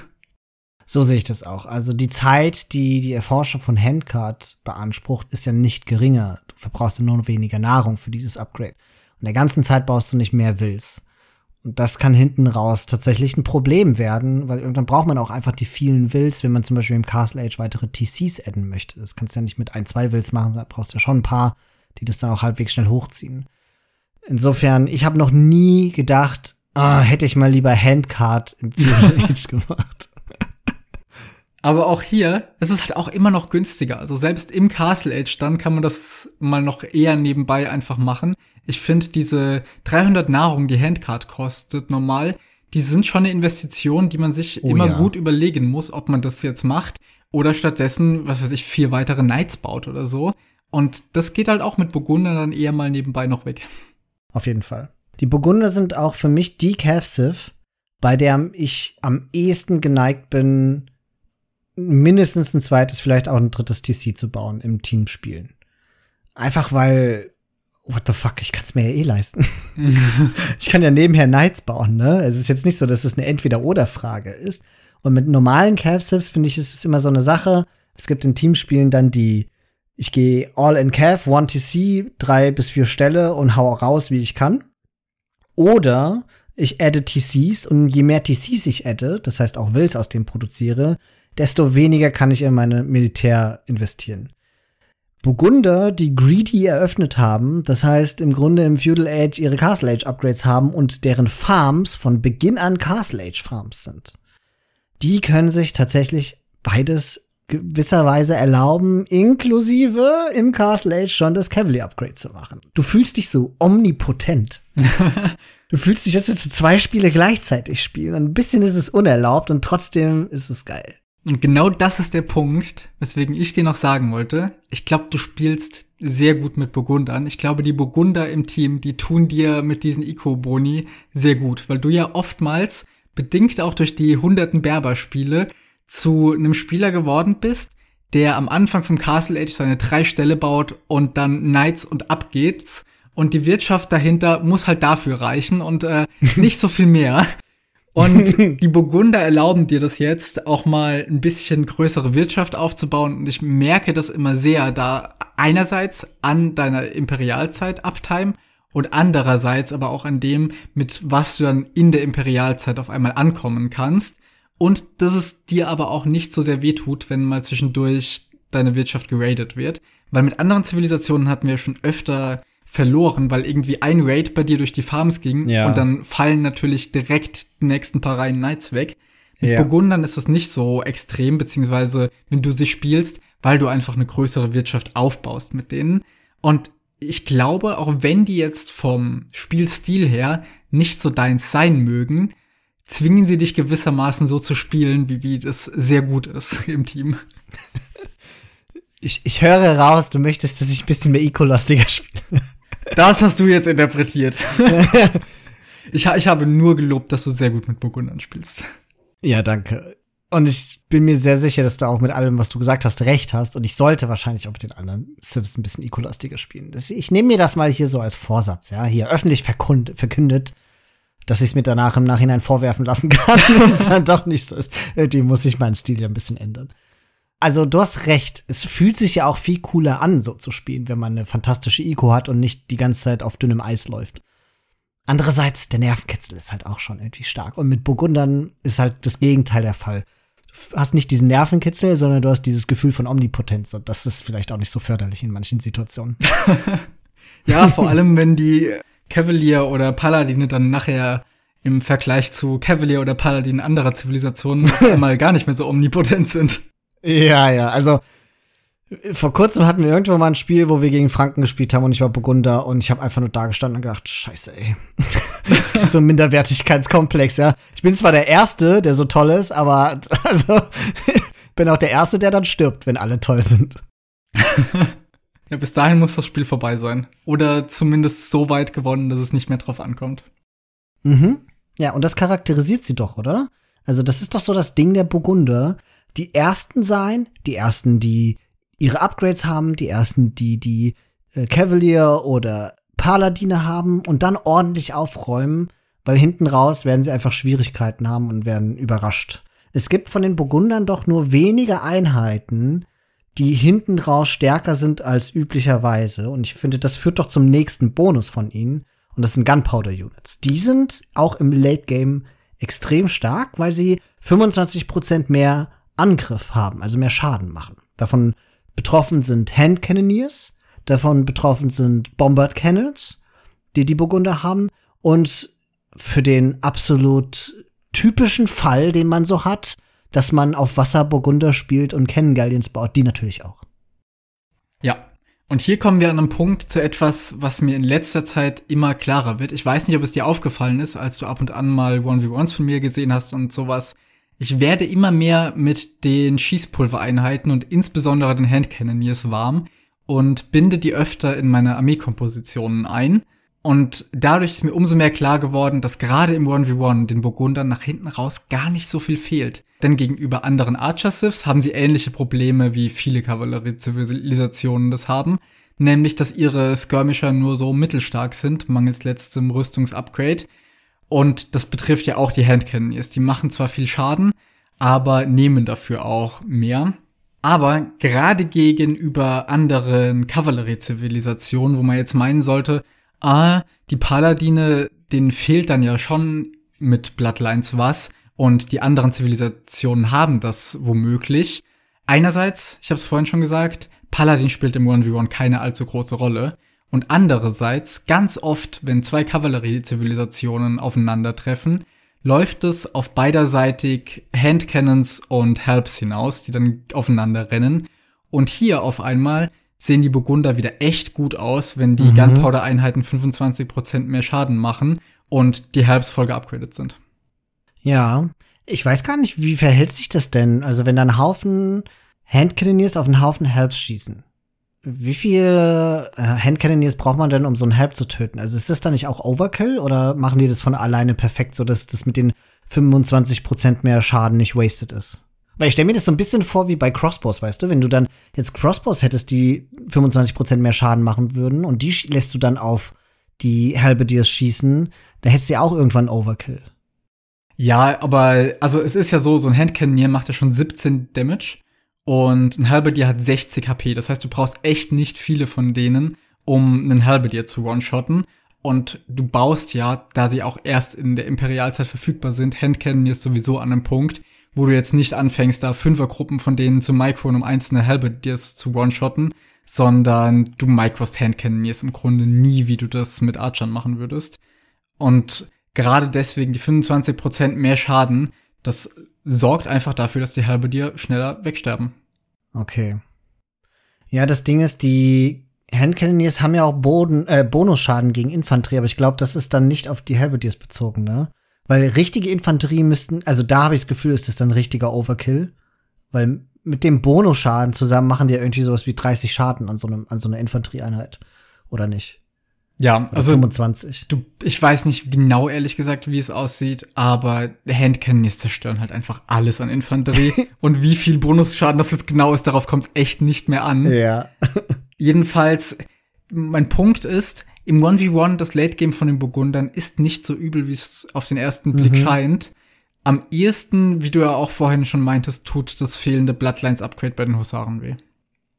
So sehe ich das auch. Also die Zeit, die die Erforschung von Handcard beansprucht, ist ja nicht geringer. Du verbrauchst ja nur weniger Nahrung für dieses Upgrade. Und der ganzen Zeit baust du nicht mehr Wills. Und das kann hinten raus tatsächlich ein Problem werden, weil irgendwann braucht man auch einfach die vielen Wills, wenn man zum Beispiel im Castle Age weitere TCs adden möchte. Das kannst du ja nicht mit ein, zwei Wills machen, da brauchst du ja schon ein paar, die das dann auch halbwegs schnell hochziehen. Insofern, ich habe noch nie gedacht, ah, hätte ich mal lieber Handcard im Age [laughs] gemacht. Aber auch hier, es ist halt auch immer noch günstiger. Also selbst im Castle Age dann kann man das mal noch eher nebenbei einfach machen. Ich finde diese 300 Nahrung, die Handcard kostet normal, die sind schon eine Investition, die man sich oh, immer ja. gut überlegen muss, ob man das jetzt macht oder stattdessen, was weiß ich, vier weitere Knights baut oder so. Und das geht halt auch mit Burgunder dann eher mal nebenbei noch weg. Auf jeden Fall. Die Burgunder sind auch für mich die Cav-Civ, bei der ich am ehesten geneigt bin, mindestens ein zweites, vielleicht auch ein drittes TC zu bauen im Teamspielen. Einfach weil, what the fuck, ich kann es mir ja eh leisten. [laughs] ich kann ja nebenher Knights bauen, ne? Es ist jetzt nicht so, dass es eine Entweder-Oder-Frage ist. Und mit normalen Cav-Sivs finde ich, ist es immer so eine Sache. Es gibt in Teamspielen dann die, ich gehe all in Cav, one TC, drei bis vier Stelle und hau raus, wie ich kann. Oder ich adde TCs und je mehr TCs ich adde, das heißt auch Wills aus dem produziere, desto weniger kann ich in meine Militär investieren. Burgunder, die Greedy eröffnet haben, das heißt im Grunde im Feudal Age ihre Castle Age Upgrades haben und deren Farms von Beginn an Castle Age Farms sind. Die können sich tatsächlich beides gewisserweise erlauben, inklusive im Castle Age schon das Cavalier Upgrade zu machen. Du fühlst dich so omnipotent. [laughs] du fühlst dich, als würdest du zwei Spiele gleichzeitig spielen. Ein bisschen ist es unerlaubt und trotzdem ist es geil. Und genau das ist der Punkt, weswegen ich dir noch sagen wollte. Ich glaube, du spielst sehr gut mit Burgundern. Ich glaube, die Burgunder im Team, die tun dir mit diesen Eco-Boni sehr gut, weil du ja oftmals, bedingt auch durch die hunderten Berber-Spiele, zu einem Spieler geworden bist, der am Anfang vom Castle Age seine drei Ställe baut und dann Knights und ab geht's. Und die Wirtschaft dahinter muss halt dafür reichen und äh, [laughs] nicht so viel mehr. Und die Burgunder erlauben dir das jetzt, auch mal ein bisschen größere Wirtschaft aufzubauen. Und ich merke das immer sehr, da einerseits an deiner Imperialzeit Uptime und andererseits aber auch an dem, mit was du dann in der Imperialzeit auf einmal ankommen kannst. Und dass es dir aber auch nicht so sehr wehtut, wenn mal zwischendurch deine Wirtschaft geradet wird. Weil mit anderen Zivilisationen hatten wir schon öfter verloren, weil irgendwie ein Raid bei dir durch die Farms ging ja. und dann fallen natürlich direkt die nächsten paar Reihen Knights weg. Mit ja. Burgundern ist das nicht so extrem, beziehungsweise wenn du sie spielst, weil du einfach eine größere Wirtschaft aufbaust mit denen. Und ich glaube, auch wenn die jetzt vom Spielstil her nicht so deins sein mögen, zwingen sie dich gewissermaßen so zu spielen, wie, wie das sehr gut ist [laughs] im Team. Ich, ich höre raus, du möchtest, dass ich ein bisschen mehr Eco-lastiger spiele. Das hast du jetzt interpretiert. [laughs] ich, ich habe nur gelobt, dass du sehr gut mit Burgundern spielst. Ja, danke. Und ich bin mir sehr sicher, dass du auch mit allem, was du gesagt hast, recht hast. Und ich sollte wahrscheinlich auch mit den anderen Sims ein bisschen eco-lastiger spielen. ich nehme mir das mal hier so als Vorsatz, ja, hier öffentlich verkündet, verkündet dass ich es mir danach im Nachhinein vorwerfen lassen [laughs] kann, wenn es dann doch nicht so ist. Irgendwie muss ich meinen Stil ja ein bisschen ändern. also du hast recht. Es fühlt sich ja auch viel cooler an, so zu spielen, wenn man eine fantastische Eco hat und nicht die ganze Zeit auf dünnem Eis läuft. Andererseits, der Nervenkitzel ist halt auch schon irgendwie stark. Und mit Burgundern ist halt das Gegenteil der Fall. Du hast nicht diesen Nervenkitzel, sondern du hast dieses Gefühl von Omnipotenz. Und das ist vielleicht auch nicht so förderlich in manchen Situationen. [laughs] ja, vor allem, wenn die Cavalier oder Paladine dann nachher im Vergleich zu Cavalier oder Paladin anderer Zivilisationen [laughs] mal gar nicht mehr so omnipotent sind. Ja, ja, also vor kurzem hatten wir irgendwo mal ein Spiel, wo wir gegen Franken gespielt haben und ich war Burgunder und ich habe einfach nur da gestanden und gedacht, scheiße, ey. [laughs] so ein Minderwertigkeitskomplex, ja. Ich bin zwar der Erste, der so toll ist, aber [laughs] also bin auch der Erste, der dann stirbt, wenn alle toll sind. Ja, bis dahin muss das Spiel vorbei sein. Oder zumindest so weit gewonnen, dass es nicht mehr drauf ankommt. Mhm. Ja, und das charakterisiert sie doch, oder? Also, das ist doch so das Ding der Burgunder. Die ersten sein, die ersten, die ihre Upgrades haben, die ersten, die die äh, Cavalier oder Paladine haben und dann ordentlich aufräumen, weil hinten raus werden sie einfach Schwierigkeiten haben und werden überrascht. Es gibt von den Burgundern doch nur wenige Einheiten, die hinten raus stärker sind als üblicherweise. Und ich finde, das führt doch zum nächsten Bonus von ihnen. Und das sind Gunpowder Units. Die sind auch im Late Game extrem stark, weil sie 25% mehr Angriff haben, also mehr Schaden machen. Davon betroffen sind Hand Cannoneers, davon betroffen sind Bombard Cannons, die die Burgunder haben. Und für den absolut typischen Fall, den man so hat, dass man auf Wasser Burgunder spielt und Galleons baut, die natürlich auch. Ja, und hier kommen wir an einem Punkt zu etwas, was mir in letzter Zeit immer klarer wird. Ich weiß nicht, ob es dir aufgefallen ist, als du ab und an mal 1v1s von mir gesehen hast und sowas. Ich werde immer mehr mit den Schießpulvereinheiten und insbesondere den Handcannoniers warm und binde die öfter in meine Armeekompositionen ein. Und dadurch ist mir umso mehr klar geworden, dass gerade im 1v1 den Burgundern nach hinten raus gar nicht so viel fehlt. Denn gegenüber anderen Archer-Siths haben sie ähnliche Probleme wie viele Kavallerie-Zivilisationen das haben. Nämlich, dass ihre Skirmisher nur so mittelstark sind, mangels letztem Rüstungsupgrade und das betrifft ja auch die Handcannoniers. Die machen zwar viel Schaden, aber nehmen dafür auch mehr. Aber gerade gegenüber anderen Kavallerie-Zivilisationen, wo man jetzt meinen sollte, ah, die Paladine, denen fehlt dann ja schon mit Bloodlines was und die anderen Zivilisationen haben das womöglich. Einerseits, ich habe es vorhin schon gesagt, Paladin spielt im 1v1 keine allzu große Rolle. Und andererseits, ganz oft, wenn zwei Kavallerie-Zivilisationen aufeinandertreffen, läuft es auf beiderseitig Handcannons und Helps hinaus, die dann aufeinander rennen. Und hier auf einmal sehen die Burgunder wieder echt gut aus, wenn die mhm. Gunpowder-Einheiten 25% mehr Schaden machen und die Helps voll geupgradet sind. Ja, ich weiß gar nicht, wie verhält sich das denn? Also wenn da ein Haufen Handcannoneers auf einen Haufen Helps schießen, wie viele äh, Handcannoneers braucht man denn, um so einen Help zu töten? Also ist das dann nicht auch Overkill oder machen die das von alleine perfekt, so dass das mit den 25% mehr Schaden nicht wasted ist? Weil ich stelle mir das so ein bisschen vor wie bei Crossbows, weißt du? Wenn du dann jetzt Crossbows hättest, die 25% mehr Schaden machen würden und die lässt du dann auf die Halberdiers schießen, dann hättest du ja auch irgendwann Overkill. Ja, aber also es ist ja so, so ein Handcannoneer macht ja schon 17 Damage und ein Halberdier hat 60 HP. Das heißt, du brauchst echt nicht viele von denen, um einen Halberdier zu one-shotten. Und du baust ja, da sie auch erst in der Imperialzeit verfügbar sind, Handcannoneers sowieso an einem Punkt, wo du jetzt nicht anfängst, da Fünfergruppen von denen zu micron, um einzelne Halberdiers zu one-shotten, sondern du microst Handcannoneers im Grunde nie, wie du das mit Archern machen würdest. Und gerade deswegen die 25% mehr Schaden, das sorgt einfach dafür, dass die Halberdier schneller wegsterben. Okay. Ja, das Ding ist, die Handcannoneers haben ja auch Boden, äh, Bonusschaden gegen Infanterie, aber ich glaube, das ist dann nicht auf die Halberdiers bezogen, ne? Weil richtige Infanterie müssten, also da habe ich das Gefühl, ist das dann richtiger Overkill. Weil mit dem Bonusschaden zusammen machen die ja irgendwie sowas wie 30 Schaden an so, einem, an so einer Infanterieeinheit. Oder nicht? Ja, also 25. Du, ich weiß nicht genau ehrlich gesagt, wie es aussieht, aber Handcannons zerstören halt einfach alles an Infanterie [laughs] und wie viel Bonusschaden das jetzt genau ist, darauf kommt es echt nicht mehr an. Ja. [laughs] Jedenfalls mein Punkt ist, im 1v1 das Late Game von den Burgundern ist nicht so übel, wie es auf den ersten Blick mhm. scheint, am ehesten, wie du ja auch vorhin schon meintest, tut das fehlende Bloodlines-Upgrade bei den Husaren weh.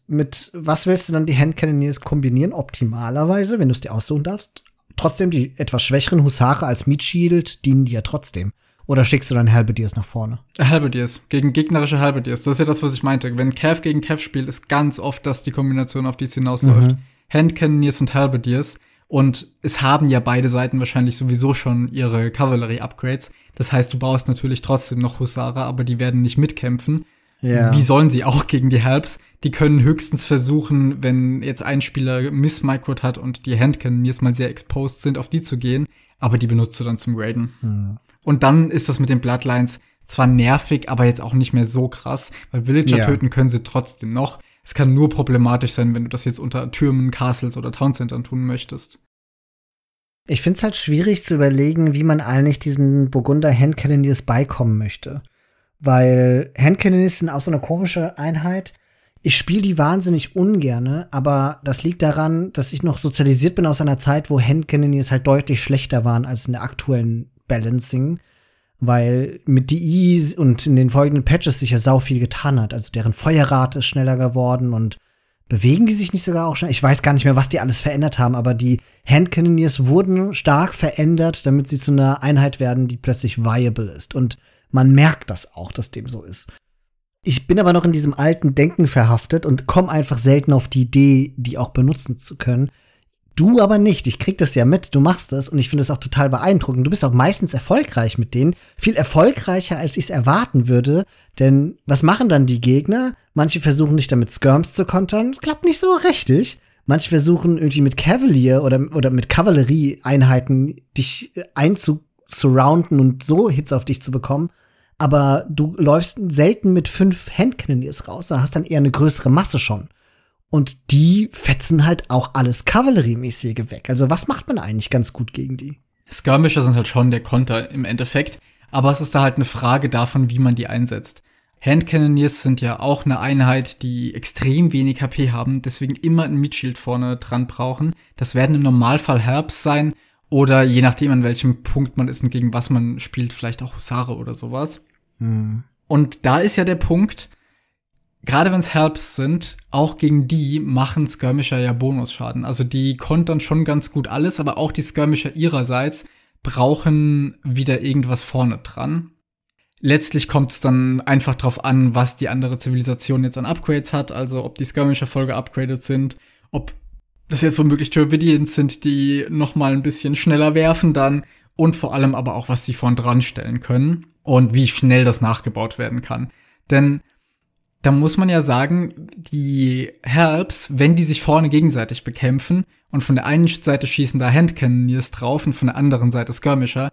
Mit was willst du dann die Handcannoneers kombinieren? Optimalerweise, wenn du es dir aussuchen darfst. Trotzdem die etwas schwächeren Husare als Meat Shield dienen dir ja trotzdem. Oder schickst du dann Halberdiers nach vorne? Halberdiers, gegen gegnerische Halberdiers. Das ist ja das, was ich meinte. Wenn Cav gegen Cav spielt, ist ganz oft das die Kombination, auf die es hinausläuft. Mhm. Handcannoneers und Halberdiers. Und es haben ja beide Seiten wahrscheinlich sowieso schon ihre Cavalry-Upgrades. Das heißt, du brauchst natürlich trotzdem noch Husare, aber die werden nicht mitkämpfen. Ja. Wie sollen sie auch gegen die Helps? Die können höchstens versuchen, wenn jetzt ein Spieler Miss-Microt hat und die Handcannoneers mal sehr exposed sind, auf die zu gehen, aber die benutzt du dann zum Raiden. Mhm. Und dann ist das mit den Bloodlines zwar nervig, aber jetzt auch nicht mehr so krass, weil Villager ja. töten können sie trotzdem noch. Es kann nur problematisch sein, wenn du das jetzt unter Türmen, Castles oder Towncentern tun möchtest. Ich finde es halt schwierig zu überlegen, wie man eigentlich diesen Burgunder Handcannoneers beikommen möchte. Weil Handcannoneers sind auch so eine komische Einheit. Ich spiele die wahnsinnig ungerne, aber das liegt daran, dass ich noch sozialisiert bin aus einer Zeit, wo Handcannoneers halt deutlich schlechter waren als in der aktuellen Balancing weil mit DI und in den folgenden Patches sich ja sau viel getan hat. Also deren Feuerrate ist schneller geworden und bewegen die sich nicht sogar auch schnell? Ich weiß gar nicht mehr, was die alles verändert haben, aber die Handcannoneers wurden stark verändert, damit sie zu einer Einheit werden, die plötzlich viable ist. Und man merkt das auch, dass dem so ist. Ich bin aber noch in diesem alten Denken verhaftet und komme einfach selten auf die Idee, die auch benutzen zu können. Du aber nicht. Ich krieg das ja mit. Du machst das und ich finde das auch total beeindruckend. Du bist auch meistens erfolgreich mit denen. Viel erfolgreicher, als ich es erwarten würde. Denn was machen dann die Gegner? Manche versuchen dich damit Skirms zu kontern. Das klappt nicht so richtig. Manche versuchen irgendwie mit Cavalier oder, oder mit Kavallerieeinheiten dich einzusurrounden und so Hits auf dich zu bekommen. Aber du läufst selten mit fünf Handcannoneers raus. Da hast dann eher eine größere Masse schon. Und die fetzen halt auch alles Kavalleriemäßige weg. Also was macht man eigentlich ganz gut gegen die? Skirmisher sind halt schon der Konter im Endeffekt. Aber es ist da halt eine Frage davon, wie man die einsetzt. Handcannoneers sind ja auch eine Einheit, die extrem wenig HP haben, deswegen immer ein Meatshield vorne dran brauchen. Das werden im Normalfall Herbs sein oder je nachdem, an welchem Punkt man ist und gegen was man spielt, vielleicht auch Husare oder sowas. Mhm. Und da ist ja der Punkt, gerade wenn es Helps sind, auch gegen die machen Skirmisher ja Bonusschaden. Also die kontern schon ganz gut alles, aber auch die Skirmisher ihrerseits brauchen wieder irgendwas vorne dran. Letztlich kommt es dann einfach drauf an, was die andere Zivilisation jetzt an Upgrades hat, also ob die Skirmisher voll geupgradet sind, ob das jetzt womöglich Turbidians sind, die noch mal ein bisschen schneller werfen dann und vor allem aber auch, was sie vorn dran stellen können und wie schnell das nachgebaut werden kann. Denn da muss man ja sagen, die Helps, wenn die sich vorne gegenseitig bekämpfen und von der einen Seite schießen da Handcannoneers drauf und von der anderen Seite Skirmisher,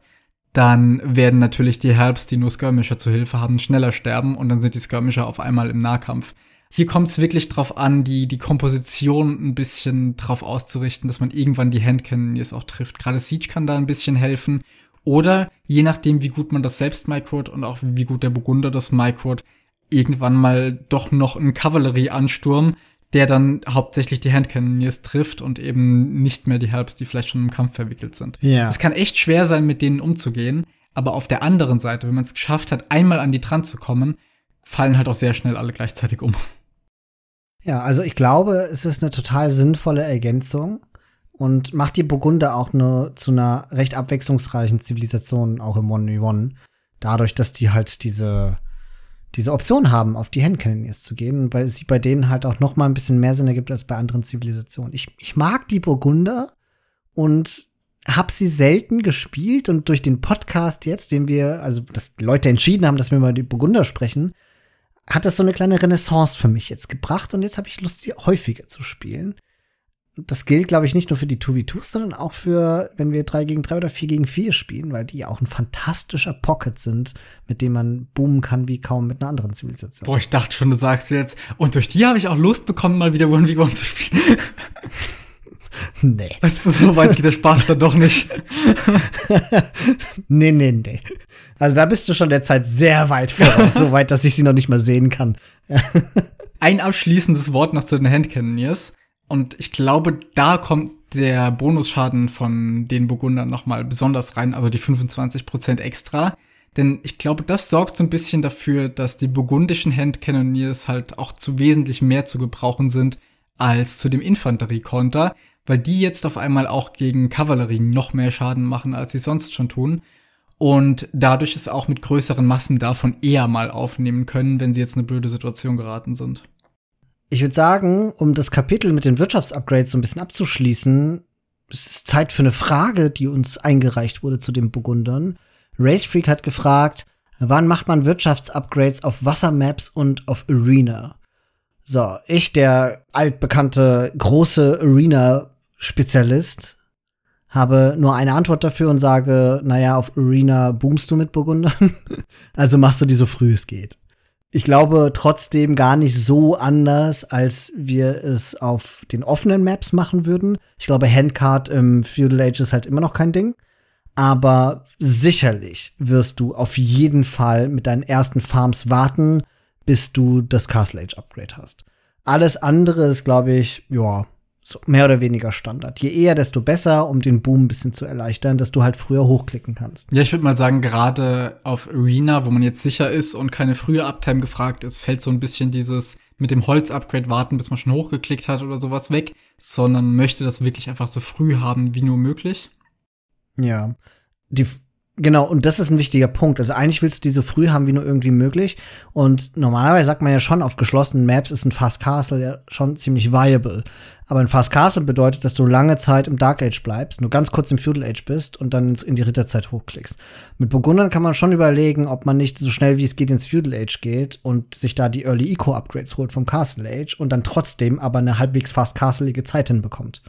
dann werden natürlich die Helps, die nur Skirmisher zu Hilfe haben, schneller sterben und dann sind die Skirmisher auf einmal im Nahkampf. Hier kommt es wirklich drauf an, die, die Komposition ein bisschen drauf auszurichten, dass man irgendwann die Handcannoneers auch trifft. Gerade Siege kann da ein bisschen helfen. Oder je nachdem, wie gut man das selbst microt und auch wie gut der Burgunder das microt, irgendwann mal doch noch ein Kavallerieansturm, der dann hauptsächlich die Handcannoneers trifft und eben nicht mehr die Helps, die vielleicht schon im Kampf verwickelt sind. Ja. Es kann echt schwer sein, mit denen umzugehen, aber auf der anderen Seite, wenn man es geschafft hat, einmal an die dran zu kommen, fallen halt auch sehr schnell alle gleichzeitig um. Ja, also ich glaube, es ist eine total sinnvolle Ergänzung und macht die Burgunder auch eine, zu einer recht abwechslungsreichen Zivilisation, auch im 1v1. Dadurch, dass die halt diese diese Option haben, auf die Handcannoneers zu gehen, weil sie bei denen halt auch noch mal ein bisschen mehr Sinn ergibt als bei anderen Zivilisationen. Ich, ich mag die Burgunder und hab sie selten gespielt und durch den Podcast jetzt, den wir, also dass Leute entschieden haben, dass wir mal die Burgunder sprechen, hat das so eine kleine Renaissance für mich jetzt gebracht und jetzt habe ich Lust, sie häufiger zu spielen das gilt, glaube ich, nicht nur für die 2v2s, sondern auch für, wenn wir 3 gegen 3 oder 4 gegen 4 spielen, weil die auch ein fantastischer Pocket sind, mit dem man boomen kann wie kaum mit einer anderen Zivilisation. Boah, ich dachte schon, du sagst jetzt, und durch die habe ich auch Lust bekommen, mal wieder 1v1 zu spielen. [laughs] [laughs] nee. Weißt du, so weit geht der Spaß dann doch nicht. [laughs] nee, nee, nee. Also da bist du schon derzeit sehr weit voraus, [laughs] so weit, dass ich sie noch nicht mal sehen kann. Ein abschließendes Wort noch zu den Handcannoneers. Und ich glaube, da kommt der Bonusschaden von den Burgundern noch mal besonders rein, also die 25% extra. Denn ich glaube, das sorgt so ein bisschen dafür, dass die burgundischen Hand-Cannoneers halt auch zu wesentlich mehr zu gebrauchen sind als zu dem Infanteriekonter, weil die jetzt auf einmal auch gegen Kavallerie noch mehr Schaden machen, als sie sonst schon tun. Und dadurch es auch mit größeren Massen davon eher mal aufnehmen können, wenn sie jetzt in eine blöde Situation geraten sind. Ich würde sagen, um das Kapitel mit den Wirtschaftsupgrades so ein bisschen abzuschließen, es ist Zeit für eine Frage, die uns eingereicht wurde zu den Burgundern. Racefreak hat gefragt, wann macht man Wirtschaftsupgrades auf Wassermaps und auf Arena? So, ich, der altbekannte große Arena-Spezialist, habe nur eine Antwort dafür und sage, naja, auf Arena boomst du mit Burgundern. [laughs] also machst du die so früh es geht. Ich glaube trotzdem gar nicht so anders, als wir es auf den offenen Maps machen würden. Ich glaube, Handcard im Feudal Age ist halt immer noch kein Ding. Aber sicherlich wirst du auf jeden Fall mit deinen ersten Farms warten, bis du das Castle Age Upgrade hast. Alles andere ist, glaube ich, ja, so mehr oder weniger Standard. Je eher, desto besser, um den Boom ein bisschen zu erleichtern, dass du halt früher hochklicken kannst. Ja, ich würde mal sagen, gerade auf Arena, wo man jetzt sicher ist und keine frühe Uptime gefragt ist, fällt so ein bisschen dieses mit dem Holz-Upgrade warten, bis man schon hochgeklickt hat oder sowas weg, sondern möchte das wirklich einfach so früh haben wie nur möglich. Ja. Die, genau, und das ist ein wichtiger Punkt. Also eigentlich willst du die so früh haben wie nur irgendwie möglich. Und normalerweise sagt man ja schon, auf geschlossenen Maps ist ein Fast Castle ja schon ziemlich viable. Aber ein Fast Castle bedeutet, dass du lange Zeit im Dark Age bleibst, nur ganz kurz im Feudal Age bist und dann in die Ritterzeit hochklickst. Mit Burgundern kann man schon überlegen, ob man nicht so schnell wie es geht ins Feudal Age geht und sich da die Early Eco Upgrades holt vom Castle Age und dann trotzdem aber eine halbwegs fast castleige Zeit hinbekommt.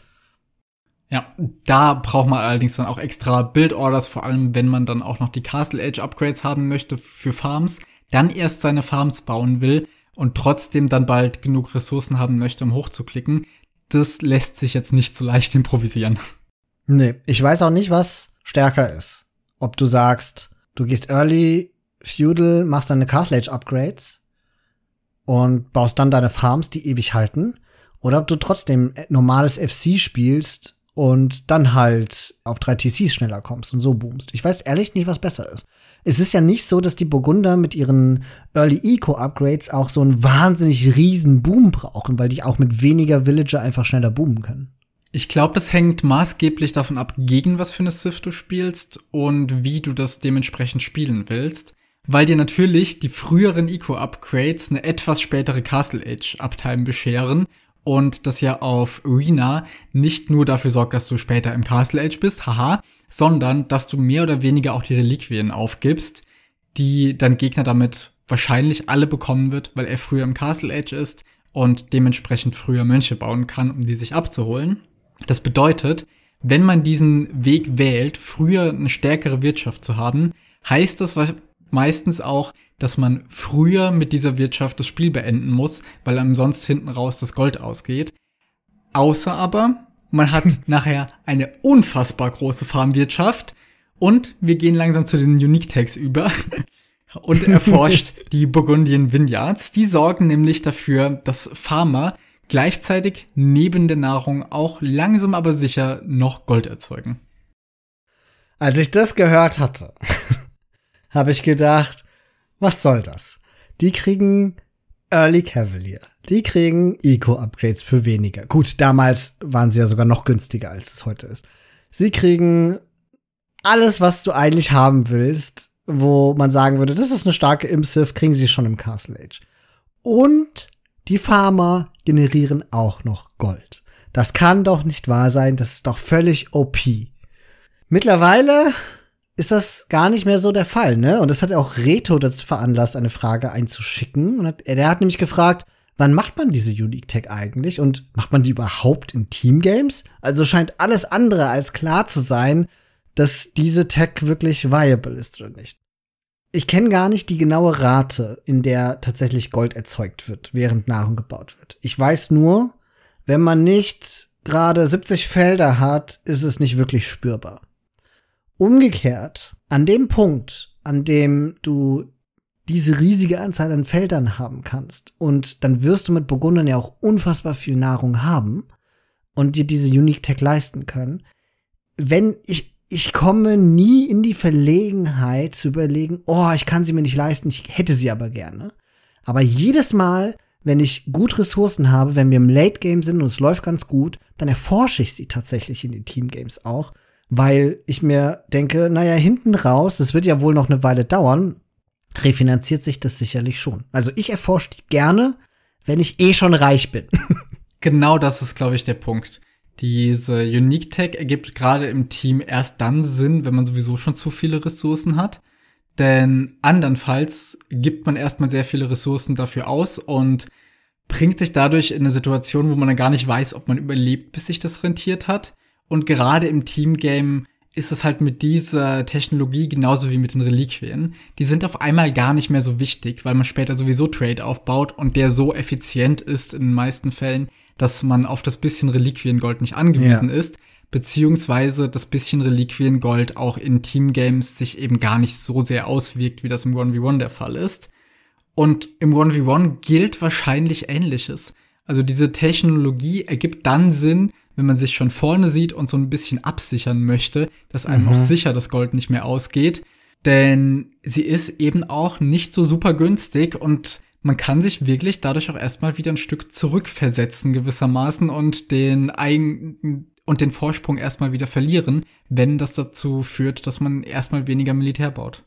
Ja, da braucht man allerdings dann auch extra Build-Orders, vor allem wenn man dann auch noch die Castle Age Upgrades haben möchte für Farms, dann erst seine Farms bauen will und trotzdem dann bald genug Ressourcen haben möchte, um hochzuklicken. Das lässt sich jetzt nicht so leicht improvisieren. Nee, ich weiß auch nicht, was stärker ist. Ob du sagst, du gehst Early Feudal, machst deine Castle Age Upgrades und baust dann deine Farms, die ewig halten, oder ob du trotzdem normales FC spielst und dann halt auf drei TCs schneller kommst und so boomst. Ich weiß ehrlich nicht, was besser ist. Es ist ja nicht so, dass die Burgunder mit ihren Early Eco Upgrades auch so einen wahnsinnig riesen Boom brauchen, weil die auch mit weniger Villager einfach schneller boomen können. Ich glaube, das hängt maßgeblich davon ab, gegen was für eine Sith du spielst und wie du das dementsprechend spielen willst. Weil dir natürlich die früheren Eco-Upgrades eine etwas spätere Castle Age-Uptime bescheren und das ja auf Arena nicht nur dafür sorgt, dass du später im Castle Age bist, haha, sondern dass du mehr oder weniger auch die Reliquien aufgibst, die dein Gegner damit wahrscheinlich alle bekommen wird, weil er früher im Castle Age ist und dementsprechend früher Mönche bauen kann, um die sich abzuholen. Das bedeutet, wenn man diesen Weg wählt, früher eine stärkere Wirtschaft zu haben, heißt das meistens auch, dass man früher mit dieser Wirtschaft das Spiel beenden muss, weil einem sonst hinten raus das Gold ausgeht. Außer aber, man hat [laughs] nachher eine unfassbar große Farmwirtschaft und wir gehen langsam zu den Unique Tags über [laughs] und erforscht die Burgundian Vineyards. Die sorgen nämlich dafür, dass Farmer gleichzeitig neben der Nahrung auch langsam aber sicher noch Gold erzeugen. Als ich das gehört hatte, [laughs] habe ich gedacht, was soll das? Die kriegen Early Cavalier. Die kriegen Eco-Upgrades für weniger. Gut, damals waren sie ja sogar noch günstiger, als es heute ist. Sie kriegen alles, was du eigentlich haben willst, wo man sagen würde, das ist eine starke Imsif, kriegen sie schon im Castle Age. Und die Farmer generieren auch noch Gold. Das kann doch nicht wahr sein, das ist doch völlig OP. Mittlerweile ist das gar nicht mehr so der Fall, ne? Und das hat auch Reto dazu veranlasst, eine Frage einzuschicken. Und hat, der hat nämlich gefragt, wann macht man diese Unique Tech eigentlich? Und macht man die überhaupt in Teamgames? Also scheint alles andere als klar zu sein, dass diese Tech wirklich viable ist oder nicht. Ich kenne gar nicht die genaue Rate, in der tatsächlich Gold erzeugt wird, während Nahrung gebaut wird. Ich weiß nur, wenn man nicht gerade 70 Felder hat, ist es nicht wirklich spürbar. Umgekehrt, an dem Punkt, an dem du diese riesige Anzahl an Feldern haben kannst und dann wirst du mit Burgundern ja auch unfassbar viel Nahrung haben und dir diese Unique Tech leisten können. Wenn ich, ich komme nie in die Verlegenheit zu überlegen, oh, ich kann sie mir nicht leisten, ich hätte sie aber gerne. Aber jedes Mal, wenn ich gut Ressourcen habe, wenn wir im Late Game sind und es läuft ganz gut, dann erforsche ich sie tatsächlich in den Team Games auch, weil ich mir denke, naja, hinten raus, das wird ja wohl noch eine Weile dauern, refinanziert sich das sicherlich schon. Also ich erforsche die gerne, wenn ich eh schon reich bin. [laughs] genau das ist, glaube ich, der Punkt. Diese Unique Tech ergibt gerade im Team erst dann Sinn, wenn man sowieso schon zu viele Ressourcen hat. Denn andernfalls gibt man erstmal sehr viele Ressourcen dafür aus und bringt sich dadurch in eine Situation, wo man dann gar nicht weiß, ob man überlebt, bis sich das rentiert hat. Und gerade im Teamgame ist es halt mit dieser Technologie genauso wie mit den Reliquien. Die sind auf einmal gar nicht mehr so wichtig, weil man später sowieso Trade aufbaut und der so effizient ist in den meisten Fällen, dass man auf das bisschen Reliquiengold nicht angewiesen ja. ist, beziehungsweise das bisschen Reliquiengold auch in Teamgames sich eben gar nicht so sehr auswirkt, wie das im 1v1 der Fall ist. Und im 1v1 gilt wahrscheinlich ähnliches. Also diese Technologie ergibt dann Sinn, wenn man sich schon vorne sieht und so ein bisschen absichern möchte, dass einem mhm. auch sicher das Gold nicht mehr ausgeht. Denn sie ist eben auch nicht so super günstig und man kann sich wirklich dadurch auch erstmal wieder ein Stück zurückversetzen gewissermaßen und den eigenen und den Vorsprung erstmal wieder verlieren, wenn das dazu führt, dass man erstmal weniger Militär baut.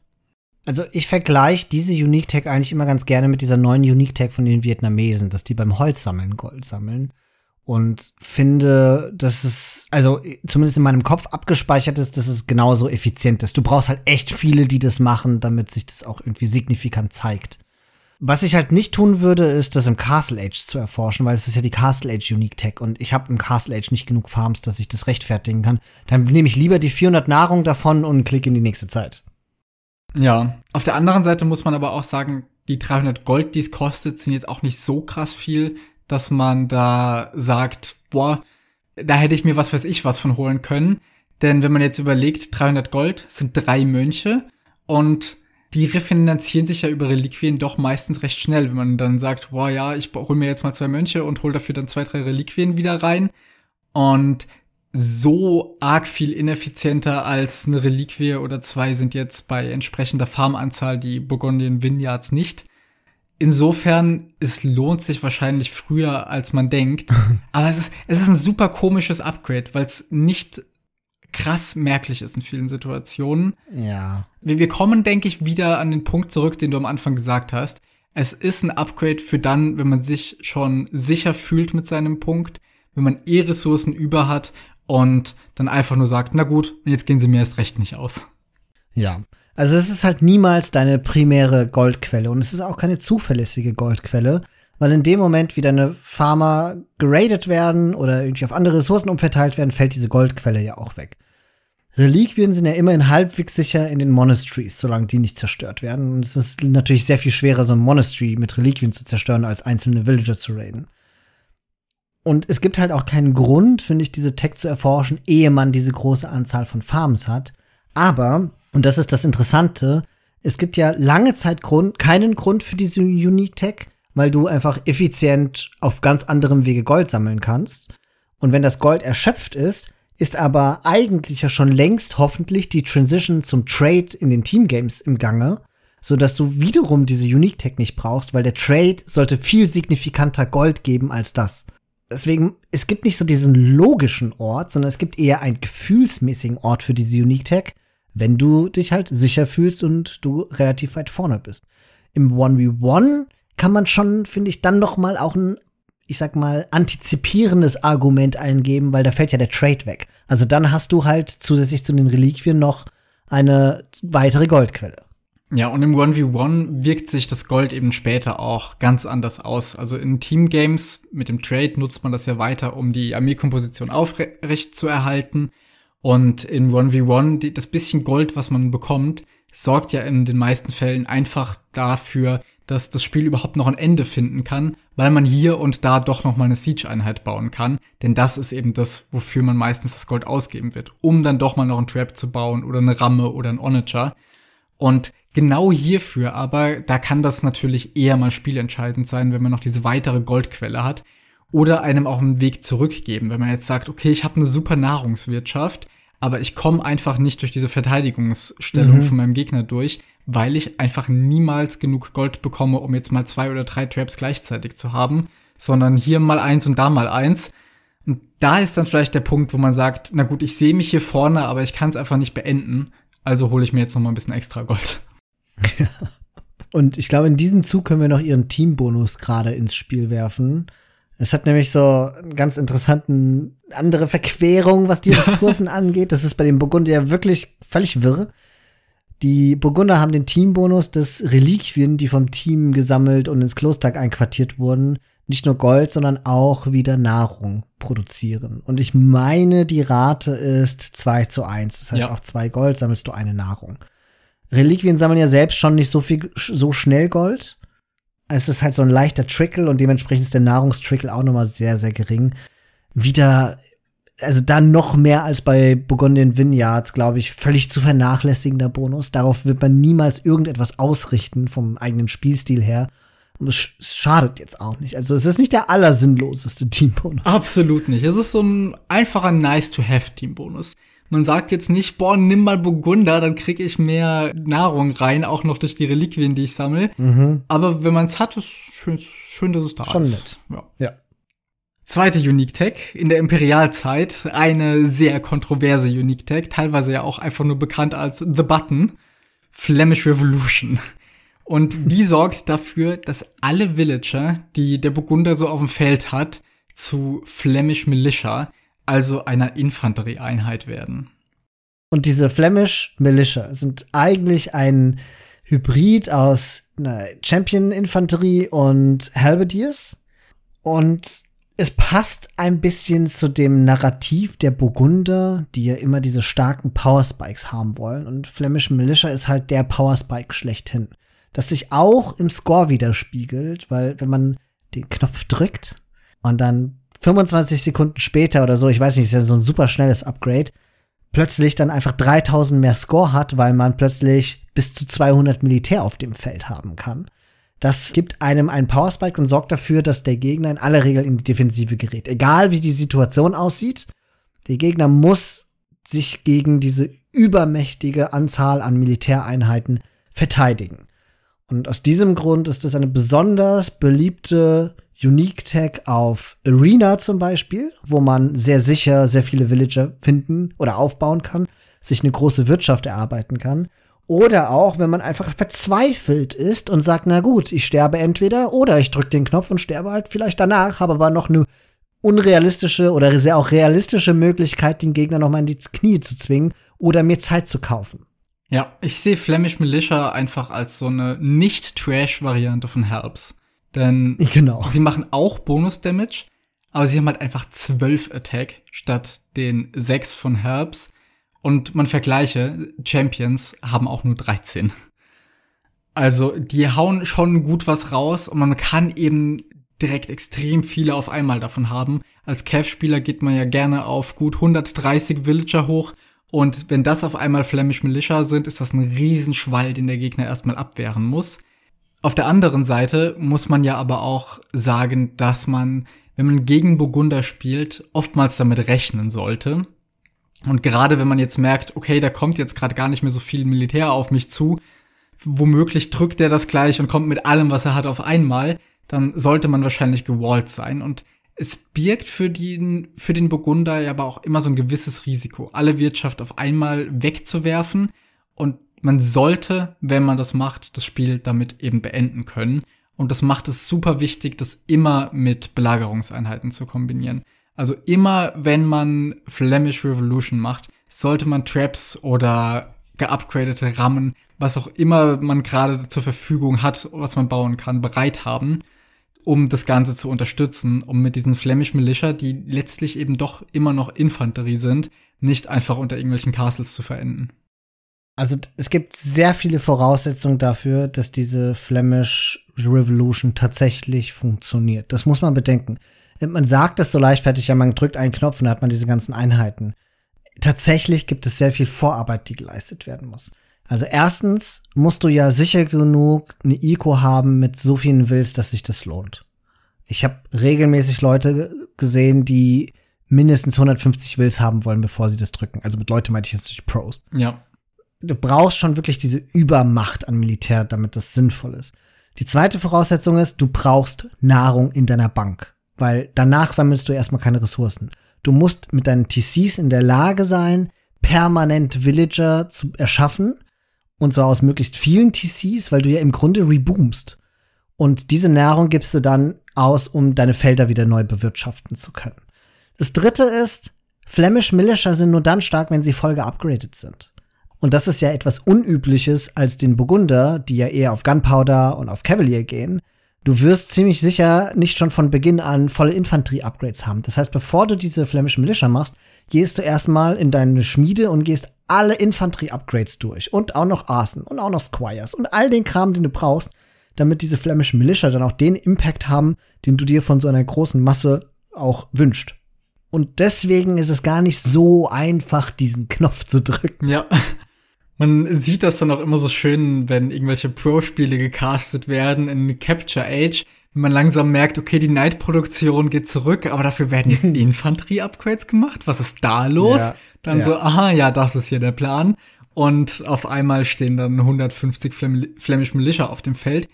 Also ich vergleiche diese Unique Tech eigentlich immer ganz gerne mit dieser neuen Unique Tech von den Vietnamesen, dass die beim Holzsammeln Gold sammeln und finde, dass es, also zumindest in meinem Kopf abgespeichert ist, dass es genauso effizient ist. Du brauchst halt echt viele, die das machen, damit sich das auch irgendwie signifikant zeigt. Was ich halt nicht tun würde, ist das im Castle Age zu erforschen, weil es ist ja die Castle Age Unique Tech und ich habe im Castle Age nicht genug Farms, dass ich das rechtfertigen kann. Dann nehme ich lieber die 400 Nahrung davon und klicke in die nächste Zeit. Ja, auf der anderen Seite muss man aber auch sagen, die 300 Gold, die es kostet, sind jetzt auch nicht so krass viel dass man da sagt, boah, da hätte ich mir was weiß ich was von holen können. Denn wenn man jetzt überlegt, 300 Gold sind drei Mönche und die refinanzieren sich ja über Reliquien doch meistens recht schnell, wenn man dann sagt, boah, ja, ich hol mir jetzt mal zwei Mönche und hol dafür dann zwei, drei Reliquien wieder rein. Und so arg viel ineffizienter als eine Reliquie oder zwei sind jetzt bei entsprechender Farmanzahl die Burgundian Vineyards nicht. Insofern, es lohnt sich wahrscheinlich früher, als man denkt. [laughs] Aber es ist, es ist ein super komisches Upgrade, weil es nicht krass merklich ist in vielen Situationen. Ja. Wir, wir kommen, denke ich, wieder an den Punkt zurück, den du am Anfang gesagt hast. Es ist ein Upgrade für dann, wenn man sich schon sicher fühlt mit seinem Punkt, wenn man eh Ressourcen über hat und dann einfach nur sagt, na gut, jetzt gehen sie mir erst recht nicht aus. Ja. Also es ist halt niemals deine primäre Goldquelle und es ist auch keine zuverlässige Goldquelle, weil in dem Moment, wie deine Farmer geradet werden oder irgendwie auf andere Ressourcen umverteilt werden, fällt diese Goldquelle ja auch weg. Reliquien sind ja immerhin halbwegs sicher in den Monasteries, solange die nicht zerstört werden. Und es ist natürlich sehr viel schwerer, so ein Monastery mit Reliquien zu zerstören, als einzelne Villager zu raiden. Und es gibt halt auch keinen Grund, finde ich, diese Tech zu erforschen, ehe man diese große Anzahl von Farms hat. Aber und das ist das Interessante. Es gibt ja lange Zeit Grund, keinen Grund für diese Unique Tech, weil du einfach effizient auf ganz anderem Wege Gold sammeln kannst. Und wenn das Gold erschöpft ist, ist aber eigentlich ja schon längst hoffentlich die Transition zum Trade in den Teamgames im Gange, so dass du wiederum diese Unique Tech nicht brauchst, weil der Trade sollte viel signifikanter Gold geben als das. Deswegen, es gibt nicht so diesen logischen Ort, sondern es gibt eher einen gefühlsmäßigen Ort für diese Unique Tech, wenn du dich halt sicher fühlst und du relativ weit vorne bist. Im 1v1 kann man schon, finde ich, dann noch mal auch ein, ich sag mal, antizipierendes Argument eingeben, weil da fällt ja der Trade weg. Also dann hast du halt zusätzlich zu den Reliquien noch eine weitere Goldquelle. Ja, und im 1v1 wirkt sich das Gold eben später auch ganz anders aus. Also in Teamgames mit dem Trade nutzt man das ja weiter, um die Armeekomposition aufrecht zu erhalten. Und in 1v1, die, das bisschen Gold, was man bekommt, sorgt ja in den meisten Fällen einfach dafür, dass das Spiel überhaupt noch ein Ende finden kann, weil man hier und da doch noch mal eine Siege-Einheit bauen kann. Denn das ist eben das, wofür man meistens das Gold ausgeben wird, um dann doch mal noch einen Trap zu bauen oder eine Ramme oder ein Onager. Und genau hierfür aber, da kann das natürlich eher mal spielentscheidend sein, wenn man noch diese weitere Goldquelle hat oder einem auch einen Weg zurückgeben. Wenn man jetzt sagt, okay, ich habe eine super Nahrungswirtschaft, aber ich komme einfach nicht durch diese Verteidigungsstellung mhm. von meinem Gegner durch, weil ich einfach niemals genug Gold bekomme, um jetzt mal zwei oder drei Traps gleichzeitig zu haben, sondern hier mal eins und da mal eins. Und da ist dann vielleicht der Punkt, wo man sagt, na gut, ich sehe mich hier vorne, aber ich kann es einfach nicht beenden, also hole ich mir jetzt noch mal ein bisschen extra Gold. Ja. [laughs] Und ich glaube, in diesem Zug können wir noch ihren Teambonus gerade ins Spiel werfen. Es hat nämlich so einen ganz interessanten andere Verquerung, was die [laughs] Ressourcen angeht. Das ist bei den Burgunder wirklich völlig wirr. Die Burgunder haben den Teambonus des Reliquien, die vom Team gesammelt und ins Kloster einquartiert wurden, nicht nur Gold, sondern auch wieder Nahrung produzieren. Und ich meine, die Rate ist 2 zu 1. Das heißt, ja. auf zwei Gold sammelst du eine Nahrung. Reliquien sammeln ja selbst schon nicht so viel, so schnell Gold. Es ist halt so ein leichter Trickle und dementsprechend ist der Nahrungstrickle auch nochmal sehr, sehr gering. Wieder, also da noch mehr als bei Burgundian Vineyards, glaube ich, völlig zu vernachlässigender Bonus. Darauf wird man niemals irgendetwas ausrichten vom eigenen Spielstil her. Und es schadet jetzt auch nicht. Also es ist nicht der allersinnloseste [laughs] Teambonus. Absolut nicht. Es ist so ein einfacher Nice-to-have-Teambonus. Man sagt jetzt nicht, boah, nimm mal Burgunder, dann kriege ich mehr Nahrung rein, auch noch durch die Reliquien, die ich sammle. Mhm. Aber wenn man es hat, ist schön, schön, dass es da Schon ist. Nett. Ja. ja. Zweite Unique Tech in der Imperialzeit, eine sehr kontroverse Unique Tech, teilweise ja auch einfach nur bekannt als The Button, Flemish Revolution. Und die [laughs] sorgt dafür, dass alle Villager, die der Burgunder so auf dem Feld hat, zu Flemish Militia, also einer Infanterieeinheit werden. Und diese Flemish Militia sind eigentlich ein Hybrid aus Champion-Infanterie und Halberdiers. Und es passt ein bisschen zu dem Narrativ der Burgunder, die ja immer diese starken Powerspikes haben wollen. Und Flemish Militia ist halt der Powerspike schlechthin. Das sich auch im Score widerspiegelt, weil wenn man den Knopf drückt und dann 25 Sekunden später oder so, ich weiß nicht, ist ja so ein super schnelles Upgrade, plötzlich dann einfach 3000 mehr Score hat, weil man plötzlich bis zu 200 Militär auf dem Feld haben kann. Das gibt einem einen Powerspike und sorgt dafür, dass der Gegner in aller Regel in die Defensive gerät. Egal wie die Situation aussieht, der Gegner muss sich gegen diese übermächtige Anzahl an Militäreinheiten verteidigen. Und aus diesem Grund ist es eine besonders beliebte Unique Tag auf Arena zum Beispiel, wo man sehr sicher sehr viele Villager finden oder aufbauen kann, sich eine große Wirtschaft erarbeiten kann. Oder auch, wenn man einfach verzweifelt ist und sagt, na gut, ich sterbe entweder oder ich drücke den Knopf und sterbe halt vielleicht danach, habe aber noch eine unrealistische oder sehr auch realistische Möglichkeit, den Gegner noch mal in die Knie zu zwingen oder mir Zeit zu kaufen. Ja, ich sehe Flemish Militia einfach als so eine nicht-Trash-Variante von Helps. Denn [laughs] genau. sie machen auch Bonus-Damage, aber sie haben halt einfach 12 Attack statt den 6 von Herbs. Und man vergleiche, Champions haben auch nur 13. Also, die hauen schon gut was raus und man kann eben direkt extrem viele auf einmal davon haben. Als Cav-Spieler geht man ja gerne auf gut 130 Villager hoch. Und wenn das auf einmal Flemish Militia sind, ist das ein Riesenschwall, den der Gegner erstmal abwehren muss. Auf der anderen Seite muss man ja aber auch sagen, dass man, wenn man gegen Burgunder spielt, oftmals damit rechnen sollte. Und gerade wenn man jetzt merkt, okay, da kommt jetzt gerade gar nicht mehr so viel Militär auf mich zu, womöglich drückt er das gleich und kommt mit allem, was er hat, auf einmal, dann sollte man wahrscheinlich gewallt sein. Und es birgt für den, für den Burgunder ja aber auch immer so ein gewisses Risiko, alle Wirtschaft auf einmal wegzuwerfen. Und man sollte, wenn man das macht, das Spiel damit eben beenden können. Und das macht es super wichtig, das immer mit Belagerungseinheiten zu kombinieren. Also immer, wenn man Flemish Revolution macht, sollte man Traps oder geupgradete Rammen, was auch immer man gerade zur Verfügung hat, was man bauen kann, bereit haben, um das Ganze zu unterstützen, um mit diesen Flemish Militia, die letztlich eben doch immer noch Infanterie sind, nicht einfach unter irgendwelchen Castles zu verenden. Also es gibt sehr viele Voraussetzungen dafür, dass diese Flemish Revolution tatsächlich funktioniert. Das muss man bedenken. Man sagt das so leichtfertig, ja, man drückt einen Knopf und dann hat man diese ganzen Einheiten. Tatsächlich gibt es sehr viel Vorarbeit, die geleistet werden muss. Also erstens musst du ja sicher genug eine Eco haben mit so vielen Wills, dass sich das lohnt. Ich habe regelmäßig Leute gesehen, die mindestens 150 Wills haben wollen, bevor sie das drücken. Also mit Leute meinte ich jetzt durch Pros. Ja. Du brauchst schon wirklich diese Übermacht an Militär, damit das sinnvoll ist. Die zweite Voraussetzung ist, du brauchst Nahrung in deiner Bank, weil danach sammelst du erstmal keine Ressourcen. Du musst mit deinen TCs in der Lage sein, permanent Villager zu erschaffen. Und zwar aus möglichst vielen TCs, weil du ja im Grunde reboomst. Und diese Nahrung gibst du dann aus, um deine Felder wieder neu bewirtschaften zu können. Das dritte ist, Flemish Militia sind nur dann stark, wenn sie voll geupgradet sind. Und das ist ja etwas Unübliches als den Burgunder, die ja eher auf Gunpowder und auf Cavalier gehen. Du wirst ziemlich sicher nicht schon von Beginn an volle Infanterie-Upgrades haben. Das heißt, bevor du diese Flemish Militia machst, gehst du erstmal in deine Schmiede und gehst alle Infanterie-Upgrades durch. Und auch noch Arsen und auch noch Squires und all den Kram, den du brauchst, damit diese Flemish Militia dann auch den Impact haben, den du dir von so einer großen Masse auch wünscht. Und deswegen ist es gar nicht so einfach, diesen Knopf zu drücken. Ja. [laughs] Man sieht das dann auch immer so schön, wenn irgendwelche Pro-Spiele gecastet werden in Capture Age, man langsam merkt, okay, die Night-Produktion geht zurück, aber dafür werden jetzt [laughs] Infanterie-Upgrades gemacht. Was ist da los? Ja, dann ja. so, aha, ja, das ist hier der Plan. Und auf einmal stehen dann 150 Flem Flemish Militia auf dem Feld,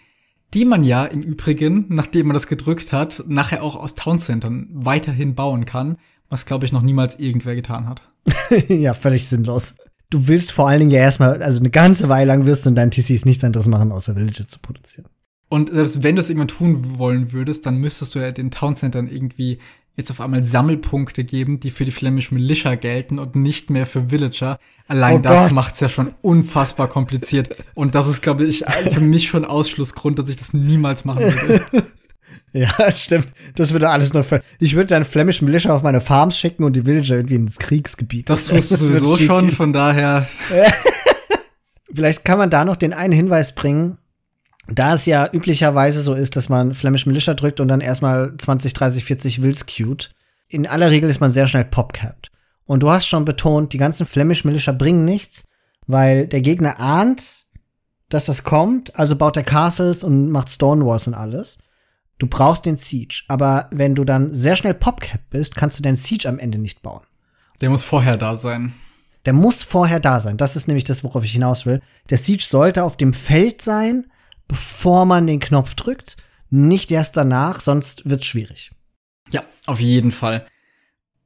die man ja im Übrigen, nachdem man das gedrückt hat, nachher auch aus Towncentern weiterhin bauen kann, was glaube ich noch niemals irgendwer getan hat. [laughs] ja, völlig sinnlos du willst vor allen Dingen ja erstmal, also eine ganze Weile lang wirst du in deinen TCs nichts anderes machen, außer Villages zu produzieren. Und selbst wenn du es irgendwann tun wollen würdest, dann müsstest du ja den Towncentern irgendwie jetzt auf einmal Sammelpunkte geben, die für die Flemish Militia gelten und nicht mehr für Villager. Allein oh das macht's ja schon unfassbar kompliziert. Und das ist, glaube ich, für mich schon Ausschlussgrund, dass ich das niemals machen würde. [laughs] Ja, stimmt. Das würde alles noch. Ich würde dann Flemish Militia auf meine Farms schicken und die Villager irgendwie ins Kriegsgebiet. Das [laughs] tust du sowieso schon, von daher. [laughs] Vielleicht kann man da noch den einen Hinweis bringen. Da es ja üblicherweise so ist, dass man Flemish Militia drückt und dann erstmal 20, 30, 40 Wills queued. In aller Regel ist man sehr schnell popcapped. Und du hast schon betont, die ganzen Flemish Militia bringen nichts, weil der Gegner ahnt, dass das kommt, also baut er Castles und macht Stonewalls und alles. Du brauchst den Siege, aber wenn du dann sehr schnell Popcap bist, kannst du den Siege am Ende nicht bauen. Der muss vorher da sein. Der muss vorher da sein. Das ist nämlich das, worauf ich hinaus will. Der Siege sollte auf dem Feld sein, bevor man den Knopf drückt, nicht erst danach, sonst wird's schwierig. Ja, auf jeden Fall.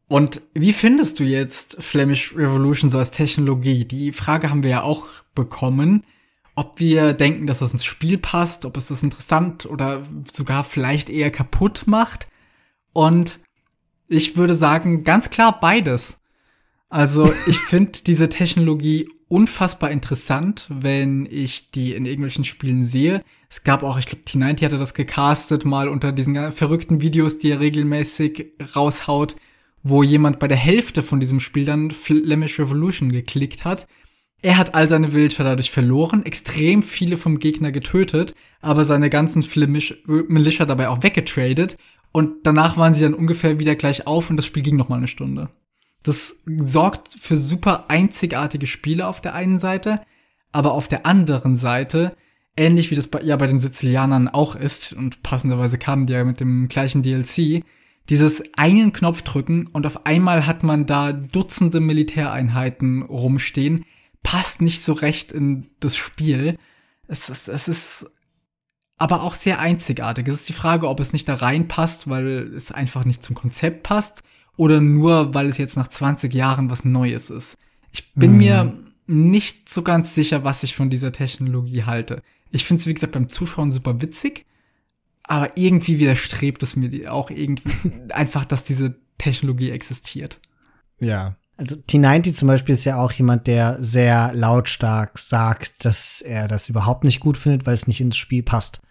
Und wie findest du jetzt Flemish Revolution so als Technologie? Die Frage haben wir ja auch bekommen ob wir denken, dass das ins Spiel passt, ob es das interessant oder sogar vielleicht eher kaputt macht. Und ich würde sagen, ganz klar beides. Also ich [laughs] finde diese Technologie unfassbar interessant, wenn ich die in irgendwelchen Spielen sehe. Es gab auch, ich glaube, T90 hatte das gecastet, mal unter diesen verrückten Videos, die er regelmäßig raushaut, wo jemand bei der Hälfte von diesem Spiel dann Flemish Revolution geklickt hat er hat all seine Villager dadurch verloren, extrem viele vom Gegner getötet, aber seine ganzen Flemish Militia dabei auch weggetradet. Und danach waren sie dann ungefähr wieder gleich auf und das Spiel ging noch mal eine Stunde. Das sorgt für super einzigartige Spiele auf der einen Seite, aber auf der anderen Seite, ähnlich wie das bei, ja bei den Sizilianern auch ist, und passenderweise kamen die ja mit dem gleichen DLC, dieses einen Knopf drücken und auf einmal hat man da Dutzende Militäreinheiten rumstehen, passt nicht so recht in das Spiel. Es ist, es ist aber auch sehr einzigartig. Es ist die Frage, ob es nicht da reinpasst, weil es einfach nicht zum Konzept passt oder nur, weil es jetzt nach 20 Jahren was Neues ist. Ich bin mhm. mir nicht so ganz sicher, was ich von dieser Technologie halte. Ich finde es, wie gesagt, beim Zuschauen super witzig, aber irgendwie widerstrebt es mir auch irgendwie [laughs] einfach, dass diese Technologie existiert. Ja, also T90 zum Beispiel ist ja auch jemand, der sehr lautstark sagt, dass er das überhaupt nicht gut findet, weil es nicht ins Spiel passt.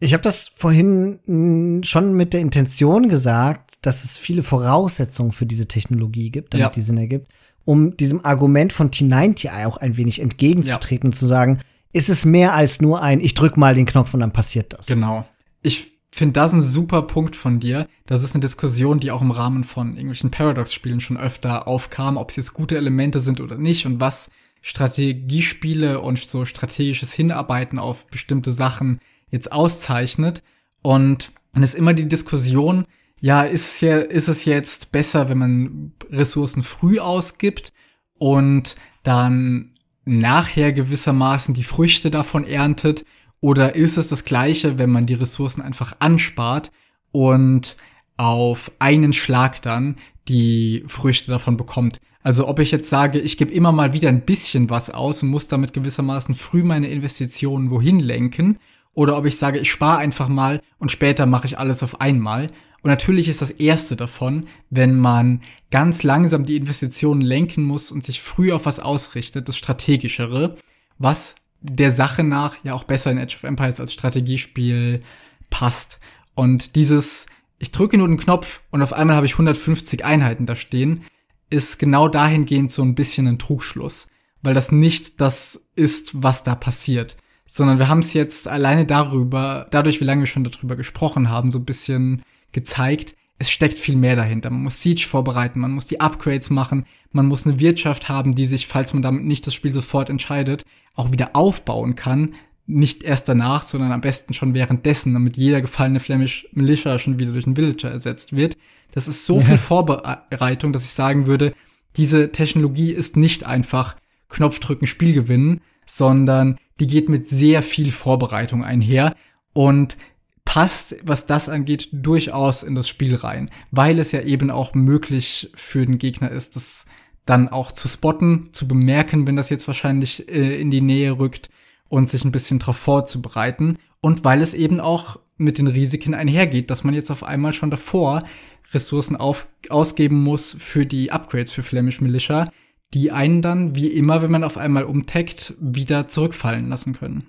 Ich habe das vorhin hm, schon mit der Intention gesagt, dass es viele Voraussetzungen für diese Technologie gibt, damit ja. die Sinn ergibt, um diesem Argument von T90 auch ein wenig entgegenzutreten ja. und zu sagen, ist es mehr als nur ein, ich drück mal den Knopf und dann passiert das. Genau. Ich finde das ein super Punkt von dir. Das ist eine Diskussion, die auch im Rahmen von irgendwelchen Paradox-Spielen schon öfter aufkam, ob es jetzt gute Elemente sind oder nicht und was Strategiespiele und so strategisches Hinarbeiten auf bestimmte Sachen jetzt auszeichnet. Und es ist immer die Diskussion, ja, ist es ja, ist es jetzt besser, wenn man Ressourcen früh ausgibt und dann nachher gewissermaßen die Früchte davon erntet? Oder ist es das gleiche, wenn man die Ressourcen einfach anspart und auf einen Schlag dann die Früchte davon bekommt? Also ob ich jetzt sage, ich gebe immer mal wieder ein bisschen was aus und muss damit gewissermaßen früh meine Investitionen wohin lenken, oder ob ich sage, ich spare einfach mal und später mache ich alles auf einmal. Und natürlich ist das erste davon, wenn man ganz langsam die Investitionen lenken muss und sich früh auf was ausrichtet, das strategischere, was der Sache nach ja auch besser in Age of Empires als Strategiespiel passt. Und dieses, ich drücke nur den Knopf und auf einmal habe ich 150 Einheiten da stehen, ist genau dahingehend so ein bisschen ein Trugschluss, weil das nicht das ist, was da passiert, sondern wir haben es jetzt alleine darüber, dadurch, wie lange wir schon darüber gesprochen haben, so ein bisschen gezeigt, es steckt viel mehr dahinter. Man muss Siege vorbereiten, man muss die Upgrades machen, man muss eine Wirtschaft haben, die sich, falls man damit nicht das Spiel sofort entscheidet, auch wieder aufbauen kann. Nicht erst danach, sondern am besten schon währenddessen, damit jeder gefallene Flemish Militia schon wieder durch einen Villager ersetzt wird. Das ist so ja. viel Vorbereitung, dass ich sagen würde, diese Technologie ist nicht einfach Knopfdrücken, Spiel gewinnen, sondern die geht mit sehr viel Vorbereitung einher. Und passt, was das angeht, durchaus in das Spiel rein, weil es ja eben auch möglich für den Gegner ist, das dann auch zu spotten, zu bemerken, wenn das jetzt wahrscheinlich äh, in die Nähe rückt und sich ein bisschen darauf vorzubereiten und weil es eben auch mit den Risiken einhergeht, dass man jetzt auf einmal schon davor Ressourcen auf, ausgeben muss für die Upgrades für Flemish Militia, die einen dann, wie immer, wenn man auf einmal umtaggt, wieder zurückfallen lassen können.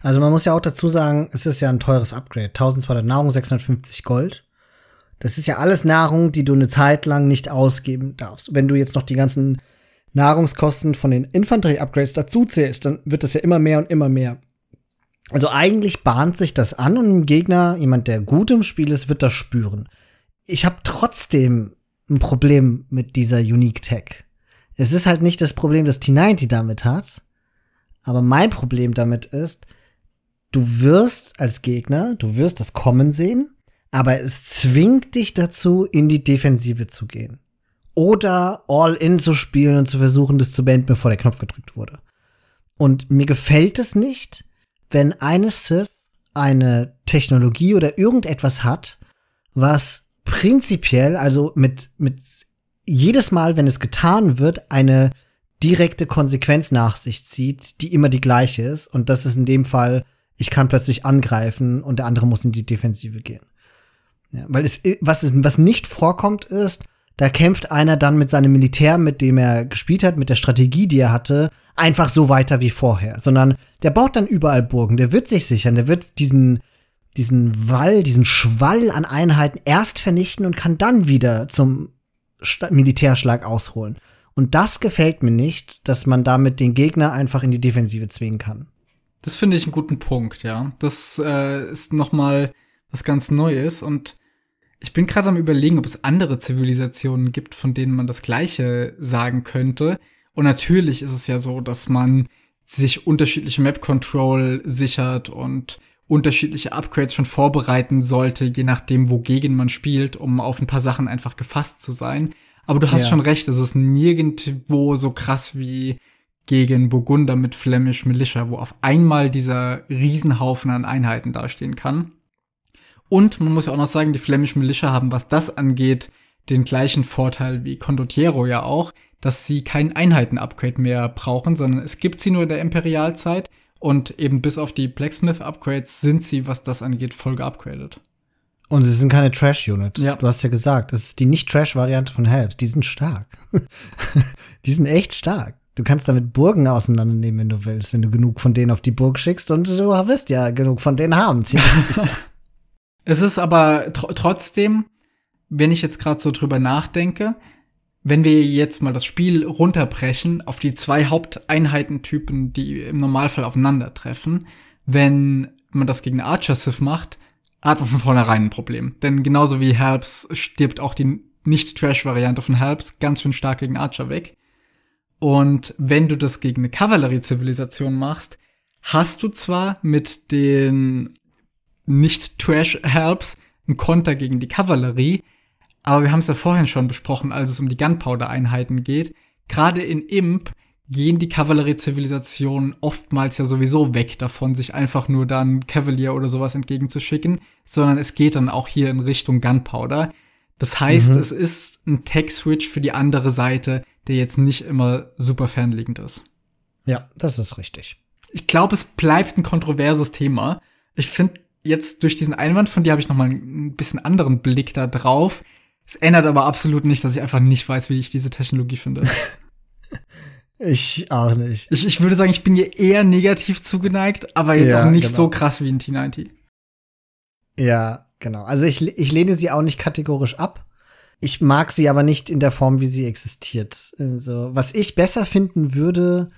Also man muss ja auch dazu sagen, es ist ja ein teures Upgrade. 1200 Nahrung, 650 Gold. Das ist ja alles Nahrung, die du eine Zeit lang nicht ausgeben darfst. Wenn du jetzt noch die ganzen Nahrungskosten von den Infanterie-Upgrades dazu zählst, dann wird das ja immer mehr und immer mehr. Also eigentlich bahnt sich das an und ein Gegner, jemand, der gut im Spiel ist, wird das spüren. Ich habe trotzdem ein Problem mit dieser Unique Tech. Es ist halt nicht das Problem, das T90 damit hat, aber mein Problem damit ist, du wirst als Gegner, du wirst das kommen sehen, aber es zwingt dich dazu, in die Defensive zu gehen. Oder All-In zu spielen und zu versuchen, das zu beenden, bevor der Knopf gedrückt wurde. Und mir gefällt es nicht, wenn eine Sith eine Technologie oder irgendetwas hat, was prinzipiell, also mit, mit jedes Mal, wenn es getan wird, eine direkte Konsequenz nach sich zieht, die immer die gleiche ist. Und das ist in dem Fall ich kann plötzlich angreifen und der andere muss in die Defensive gehen. Ja, weil es, was, ist, was nicht vorkommt, ist, da kämpft einer dann mit seinem Militär, mit dem er gespielt hat, mit der Strategie, die er hatte, einfach so weiter wie vorher. Sondern der baut dann überall Burgen, der wird sich sichern, der wird diesen, diesen Wall, diesen Schwall an Einheiten erst vernichten und kann dann wieder zum Militärschlag ausholen. Und das gefällt mir nicht, dass man damit den Gegner einfach in die Defensive zwingen kann. Das finde ich einen guten Punkt, ja. Das äh, ist noch mal was ganz Neues und ich bin gerade am überlegen, ob es andere Zivilisationen gibt, von denen man das Gleiche sagen könnte. Und natürlich ist es ja so, dass man sich unterschiedliche Map Control sichert und unterschiedliche Upgrades schon vorbereiten sollte, je nachdem, wogegen man spielt, um auf ein paar Sachen einfach gefasst zu sein. Aber du hast ja. schon recht, es ist nirgendwo so krass wie gegen Burgunder mit Flemish Militia, wo auf einmal dieser Riesenhaufen an Einheiten dastehen kann. Und man muss ja auch noch sagen, die Flemish Militia haben, was das angeht, den gleichen Vorteil wie Condottiero ja auch, dass sie kein Einheiten-Upgrade mehr brauchen, sondern es gibt sie nur in der Imperialzeit und eben bis auf die Blacksmith-Upgrades sind sie, was das angeht, voll geupgradet. Und sie sind keine Trash-Unit. Ja. Du hast ja gesagt, das ist die Nicht-Trash-Variante von Help. Die sind stark. [laughs] die sind echt stark. Du kannst damit Burgen auseinandernehmen, wenn du willst, wenn du genug von denen auf die Burg schickst und du wirst ja genug von denen haben. [laughs] es ist aber tr trotzdem, wenn ich jetzt gerade so drüber nachdenke, wenn wir jetzt mal das Spiel runterbrechen auf die zwei Haupteinheitentypen, die im Normalfall aufeinandertreffen, wenn man das gegen Archer Sith macht, hat man von vornherein ein Problem. Denn genauso wie Helps stirbt auch die nicht-Trash-Variante von Helps ganz schön stark gegen Archer weg. Und wenn du das gegen eine Kavallerie-Zivilisation machst, hast du zwar mit den nicht Trash-Helps ein Konter gegen die Kavallerie. Aber wir haben es ja vorhin schon besprochen, als es um die Gunpowder-Einheiten geht. Gerade in Imp gehen die Kavallerie-Zivilisationen oftmals ja sowieso weg davon, sich einfach nur dann Cavalier oder sowas entgegenzuschicken, sondern es geht dann auch hier in Richtung Gunpowder. Das heißt, mhm. es ist ein Tech-Switch für die andere Seite, der jetzt nicht immer super fernliegend ist. Ja, das ist richtig. Ich glaube, es bleibt ein kontroverses Thema. Ich finde jetzt durch diesen Einwand von dir habe ich noch mal ein bisschen anderen Blick da drauf. Es ändert aber absolut nicht, dass ich einfach nicht weiß, wie ich diese Technologie finde. [laughs] ich auch nicht. Ich, ich würde sagen, ich bin hier eher negativ zugeneigt, aber jetzt ja, auch nicht genau. so krass wie in T90. Ja, genau. Also ich, ich lehne sie auch nicht kategorisch ab. Ich mag sie aber nicht in der Form, wie sie existiert. Also, was ich besser finden würde,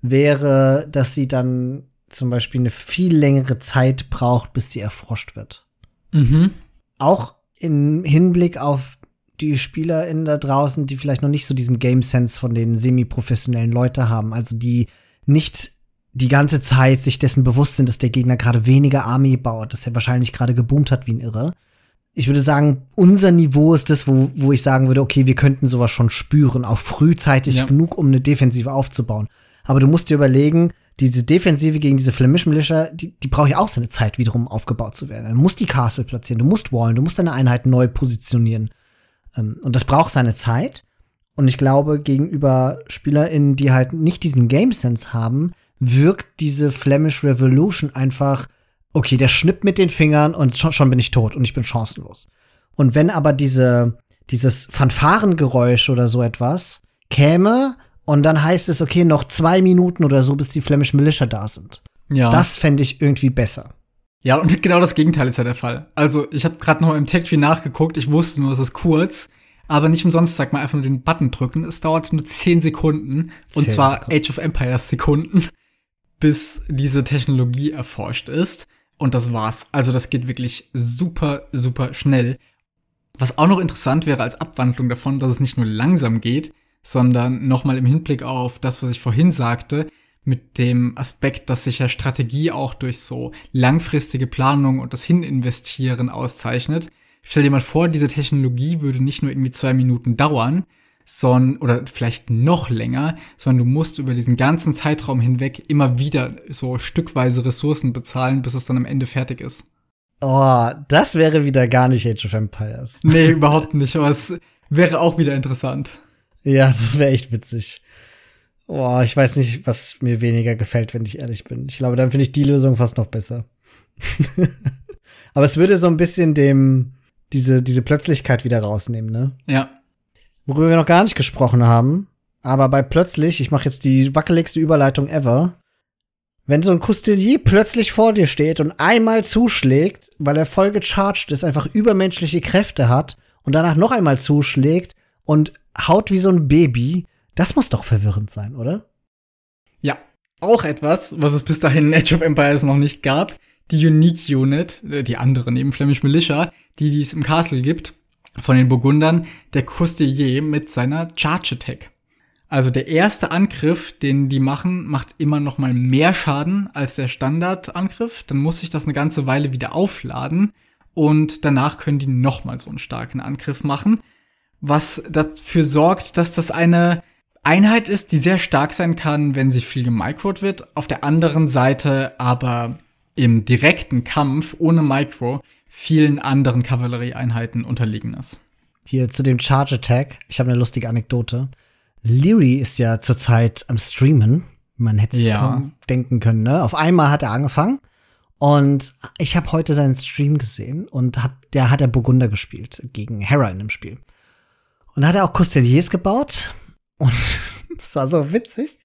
wäre, dass sie dann zum Beispiel eine viel längere Zeit braucht, bis sie erforscht wird. Mhm. Auch im Hinblick auf die SpielerInnen da draußen, die vielleicht noch nicht so diesen Game Sense von den semi-professionellen Leuten haben, also die nicht die ganze Zeit sich dessen bewusst sind, dass der Gegner gerade weniger Army baut, dass er wahrscheinlich gerade geboomt hat wie ein Irre. Ich würde sagen, unser Niveau ist das, wo, wo ich sagen würde, okay, wir könnten sowas schon spüren, auch frühzeitig ja. genug, um eine Defensive aufzubauen. Aber du musst dir überlegen, diese Defensive gegen diese Flemish Militia, die, die braucht ja auch seine Zeit, wiederum aufgebaut zu werden. Du musst die Castle platzieren, du musst wallen, du musst deine Einheit neu positionieren. Ähm, und das braucht seine Zeit. Und ich glaube, gegenüber SpielerInnen, die halt nicht diesen Game Sense haben, wirkt diese Flemish Revolution einfach, okay, der schnippt mit den Fingern und schon, schon bin ich tot und ich bin chancenlos. Und wenn aber diese, dieses Fanfarengeräusch oder so etwas käme und dann heißt es, okay, noch zwei Minuten oder so, bis die Flemish Militia da sind. Ja. Das fände ich irgendwie besser. Ja, und genau das Gegenteil ist ja der Fall. Also, ich habe gerade noch im Tech-Tree nachgeguckt, ich wusste nur, es ist kurz, aber nicht umsonst sagt man einfach nur den Button drücken. Es dauert nur zehn Sekunden, und zwar Sekunden. Age of Empires Sekunden, bis diese Technologie erforscht ist. Und das war's. Also, das geht wirklich super, super schnell. Was auch noch interessant wäre als Abwandlung davon, dass es nicht nur langsam geht, sondern nochmal im Hinblick auf das, was ich vorhin sagte, mit dem Aspekt, dass sich ja Strategie auch durch so langfristige Planung und das Hininvestieren auszeichnet. Stell dir mal vor, diese Technologie würde nicht nur irgendwie zwei Minuten dauern, sondern, oder vielleicht noch länger, sondern du musst über diesen ganzen Zeitraum hinweg immer wieder so stückweise Ressourcen bezahlen, bis es dann am Ende fertig ist. Oh, das wäre wieder gar nicht Age of Empires. Nee, überhaupt nicht, aber es wäre auch wieder interessant. Ja, das wäre echt witzig. Boah, ich weiß nicht, was mir weniger gefällt, wenn ich ehrlich bin. Ich glaube, dann finde ich die Lösung fast noch besser. [laughs] Aber es würde so ein bisschen dem, diese, diese Plötzlichkeit wieder rausnehmen, ne? Ja. Worüber wir noch gar nicht gesprochen haben, aber bei plötzlich, ich mache jetzt die wackeligste Überleitung ever. Wenn so ein Coutelier plötzlich vor dir steht und einmal zuschlägt, weil er voll gecharged ist, einfach übermenschliche Kräfte hat und danach noch einmal zuschlägt und haut wie so ein Baby. Das muss doch verwirrend sein, oder? Ja, auch etwas, was es bis dahin in Age of Empires noch nicht gab. Die Unique Unit, äh, die andere neben Flemish Militia, die, die es im Castle gibt, von den Burgundern, der Courtier mit seiner Charge Attack. Also der erste Angriff, den die machen, macht immer noch mal mehr Schaden als der Standardangriff. Dann muss sich das eine ganze Weile wieder aufladen und danach können die noch mal so einen starken Angriff machen was dafür sorgt, dass das eine Einheit ist, die sehr stark sein kann, wenn sie viel gemicrot wird. Auf der anderen Seite aber im direkten Kampf ohne Micro vielen anderen Kavallerieeinheiten unterlegen ist. Hier zu dem Charge Attack. Ich habe eine lustige Anekdote. Leary ist ja zurzeit am Streamen. Man hätte es ja. kaum denken können. Ne? Auf einmal hat er angefangen und ich habe heute seinen Stream gesehen und hat, der hat er Burgunder gespielt gegen Hera in dem Spiel. Und da hat er auch Costelliers gebaut. Und [laughs] das war so witzig.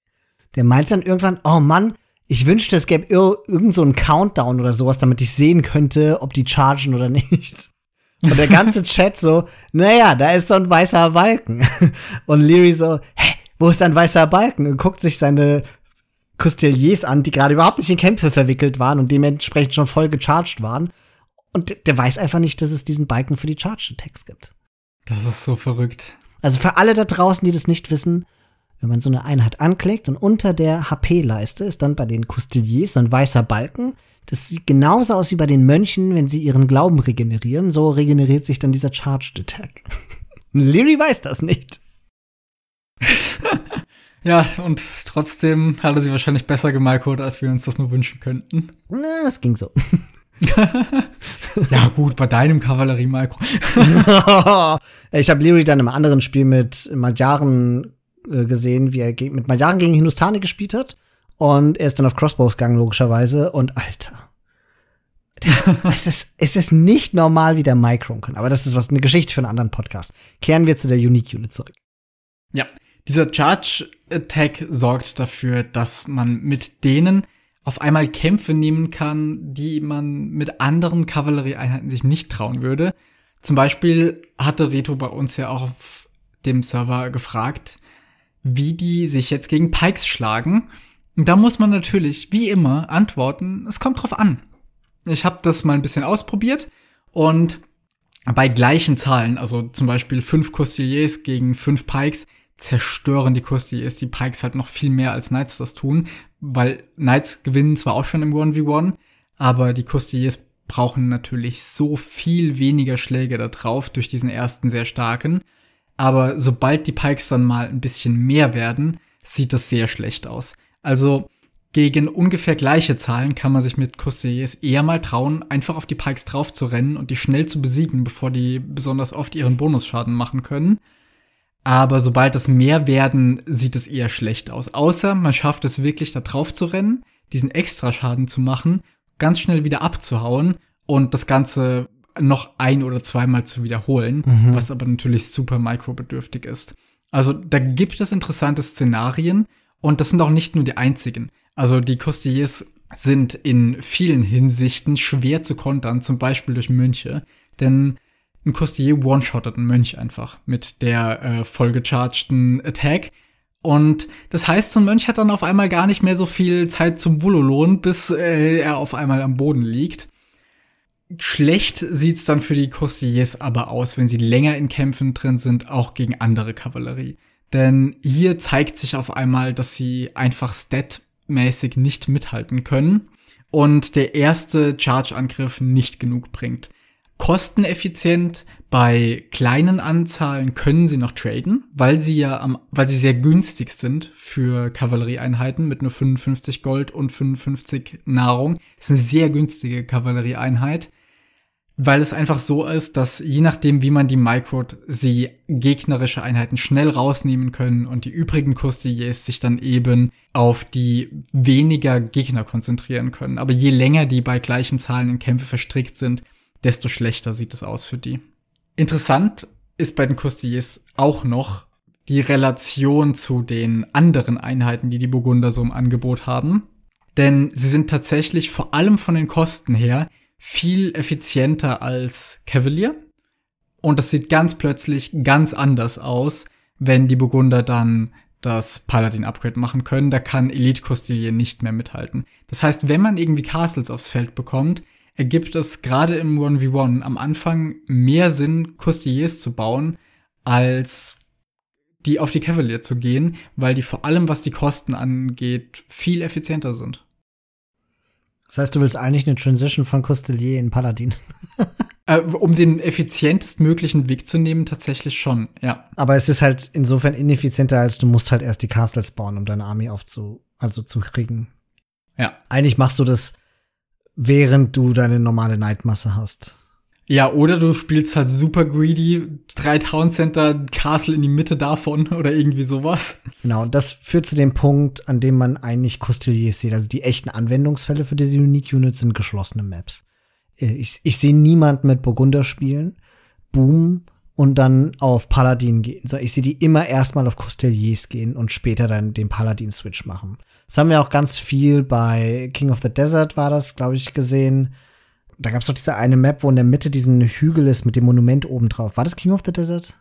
Der meinte dann irgendwann, oh Mann, ich wünschte, es gäbe ir irgend so einen Countdown oder sowas, damit ich sehen könnte, ob die chargen oder nicht. Und der ganze [laughs] Chat so, naja, da ist so ein weißer Balken. Und Leary so, hä, wo ist ein weißer Balken? Und guckt sich seine Costelliers an, die gerade überhaupt nicht in Kämpfe verwickelt waren und dementsprechend schon voll gecharged waren. Und der weiß einfach nicht, dass es diesen Balken für die Charge-Attacks gibt. Das ist so verrückt. Also für alle da draußen, die das nicht wissen, wenn man so eine Einheit anklickt und unter der HP-Leiste ist dann bei den Couteliers so ein weißer Balken. Das sieht genauso aus wie bei den Mönchen, wenn sie ihren Glauben regenerieren. So regeneriert sich dann dieser Charged Attack. [laughs] Leary weiß das nicht. [laughs] ja, und trotzdem hat er sie wahrscheinlich besser gemalcode, als wir uns das nur wünschen könnten. Na, es ging so. [laughs] [laughs] ja, gut, bei deinem Kavallerie-Micro. [laughs] ich habe Leary dann im anderen Spiel mit Magyaren äh, gesehen, wie er mit Magyaren gegen Hindustani gespielt hat. Und er ist dann auf Crossbows gegangen, logischerweise. Und Alter. es, ist, es ist nicht normal, wie der Micron kann. Aber das ist was eine Geschichte für einen anderen Podcast. Kehren wir zu der Unique Unit zurück. Ja, dieser Charge Attack sorgt dafür, dass man mit denen auf einmal Kämpfe nehmen kann, die man mit anderen Kavallerieeinheiten sich nicht trauen würde. Zum Beispiel hatte Reto bei uns ja auch auf dem Server gefragt, wie die sich jetzt gegen Pikes schlagen. Und da muss man natürlich, wie immer, antworten, es kommt drauf an. Ich habe das mal ein bisschen ausprobiert und bei gleichen Zahlen, also zum Beispiel fünf Costeliers gegen fünf Pikes, zerstören die Costeliers die Pikes halt noch viel mehr als Knights das tun, weil Knights gewinnen zwar auch schon im 1v1, aber die Costeliers brauchen natürlich so viel weniger Schläge da drauf durch diesen ersten sehr starken. Aber sobald die Pikes dann mal ein bisschen mehr werden, sieht das sehr schlecht aus. Also gegen ungefähr gleiche Zahlen kann man sich mit Costeliers eher mal trauen, einfach auf die Pikes drauf zu rennen und die schnell zu besiegen, bevor die besonders oft ihren Bonusschaden machen können. Aber sobald es mehr werden, sieht es eher schlecht aus. Außer man schafft es wirklich da drauf zu rennen, diesen Extraschaden zu machen, ganz schnell wieder abzuhauen und das Ganze noch ein oder zweimal zu wiederholen, mhm. was aber natürlich super mikrobedürftig ist. Also da gibt es interessante Szenarien und das sind auch nicht nur die einzigen. Also die Costeliers sind in vielen Hinsichten schwer zu kontern, zum Beispiel durch Mönche, denn ein Costier one-shottet einen Mönch einfach mit der äh, vollgechargten Attack. Und das heißt, so ein Mönch hat dann auf einmal gar nicht mehr so viel Zeit zum Vulolon, bis äh, er auf einmal am Boden liegt. Schlecht sieht's dann für die Costiers aber aus, wenn sie länger in Kämpfen drin sind, auch gegen andere Kavallerie. Denn hier zeigt sich auf einmal, dass sie einfach statmäßig nicht mithalten können und der erste Charge-Angriff nicht genug bringt. Kosteneffizient bei kleinen Anzahlen können sie noch traden, weil sie ja am, weil sie sehr günstig sind für Kavallerieeinheiten mit nur 55 Gold und 55 Nahrung. Das ist eine sehr günstige Kavallerieeinheit, weil es einfach so ist, dass je nachdem, wie man die Microt, sie gegnerische Einheiten schnell rausnehmen können und die übrigen Costiers sich dann eben auf die weniger Gegner konzentrieren können. Aber je länger die bei gleichen Zahlen in Kämpfe verstrickt sind, desto schlechter sieht es aus für die. Interessant ist bei den Costiers auch noch die Relation zu den anderen Einheiten, die die Burgunder so im Angebot haben. Denn sie sind tatsächlich vor allem von den Kosten her viel effizienter als Cavalier. Und das sieht ganz plötzlich ganz anders aus, wenn die Burgunder dann das Paladin-Upgrade machen können. Da kann Elite Costilier nicht mehr mithalten. Das heißt, wenn man irgendwie Castles aufs Feld bekommt, ergibt es gerade im 1v1 am Anfang mehr Sinn, Costiers zu bauen, als die auf die Cavalier zu gehen, weil die vor allem, was die Kosten angeht, viel effizienter sind. Das heißt, du willst eigentlich eine Transition von Costelier in Paladin. [laughs] äh, um den effizientestmöglichen Weg zu nehmen, tatsächlich schon, ja. Aber es ist halt insofern ineffizienter, als du musst halt erst die Castles bauen, um deine Armee aufzu, also zu kriegen. Ja. Eigentlich machst du das während du deine normale Neidmasse hast. Ja, oder du spielst halt super greedy, drei Town Center, Castle in die Mitte davon [laughs] oder irgendwie sowas. Genau, und das führt zu dem Punkt, an dem man eigentlich Custodiers sieht. Also die echten Anwendungsfälle für diese Unique Units sind geschlossene Maps. Ich, ich sehe niemanden mit Burgunder spielen, Boom und dann auf Paladin gehen. So, ich sehe die immer erstmal auf Costeliers gehen und später dann den Paladin-Switch machen. Das haben wir auch ganz viel bei King of the Desert war das, glaube ich, gesehen. Da gab es doch diese eine Map, wo in der Mitte diesen Hügel ist mit dem Monument oben drauf. War das King of the Desert?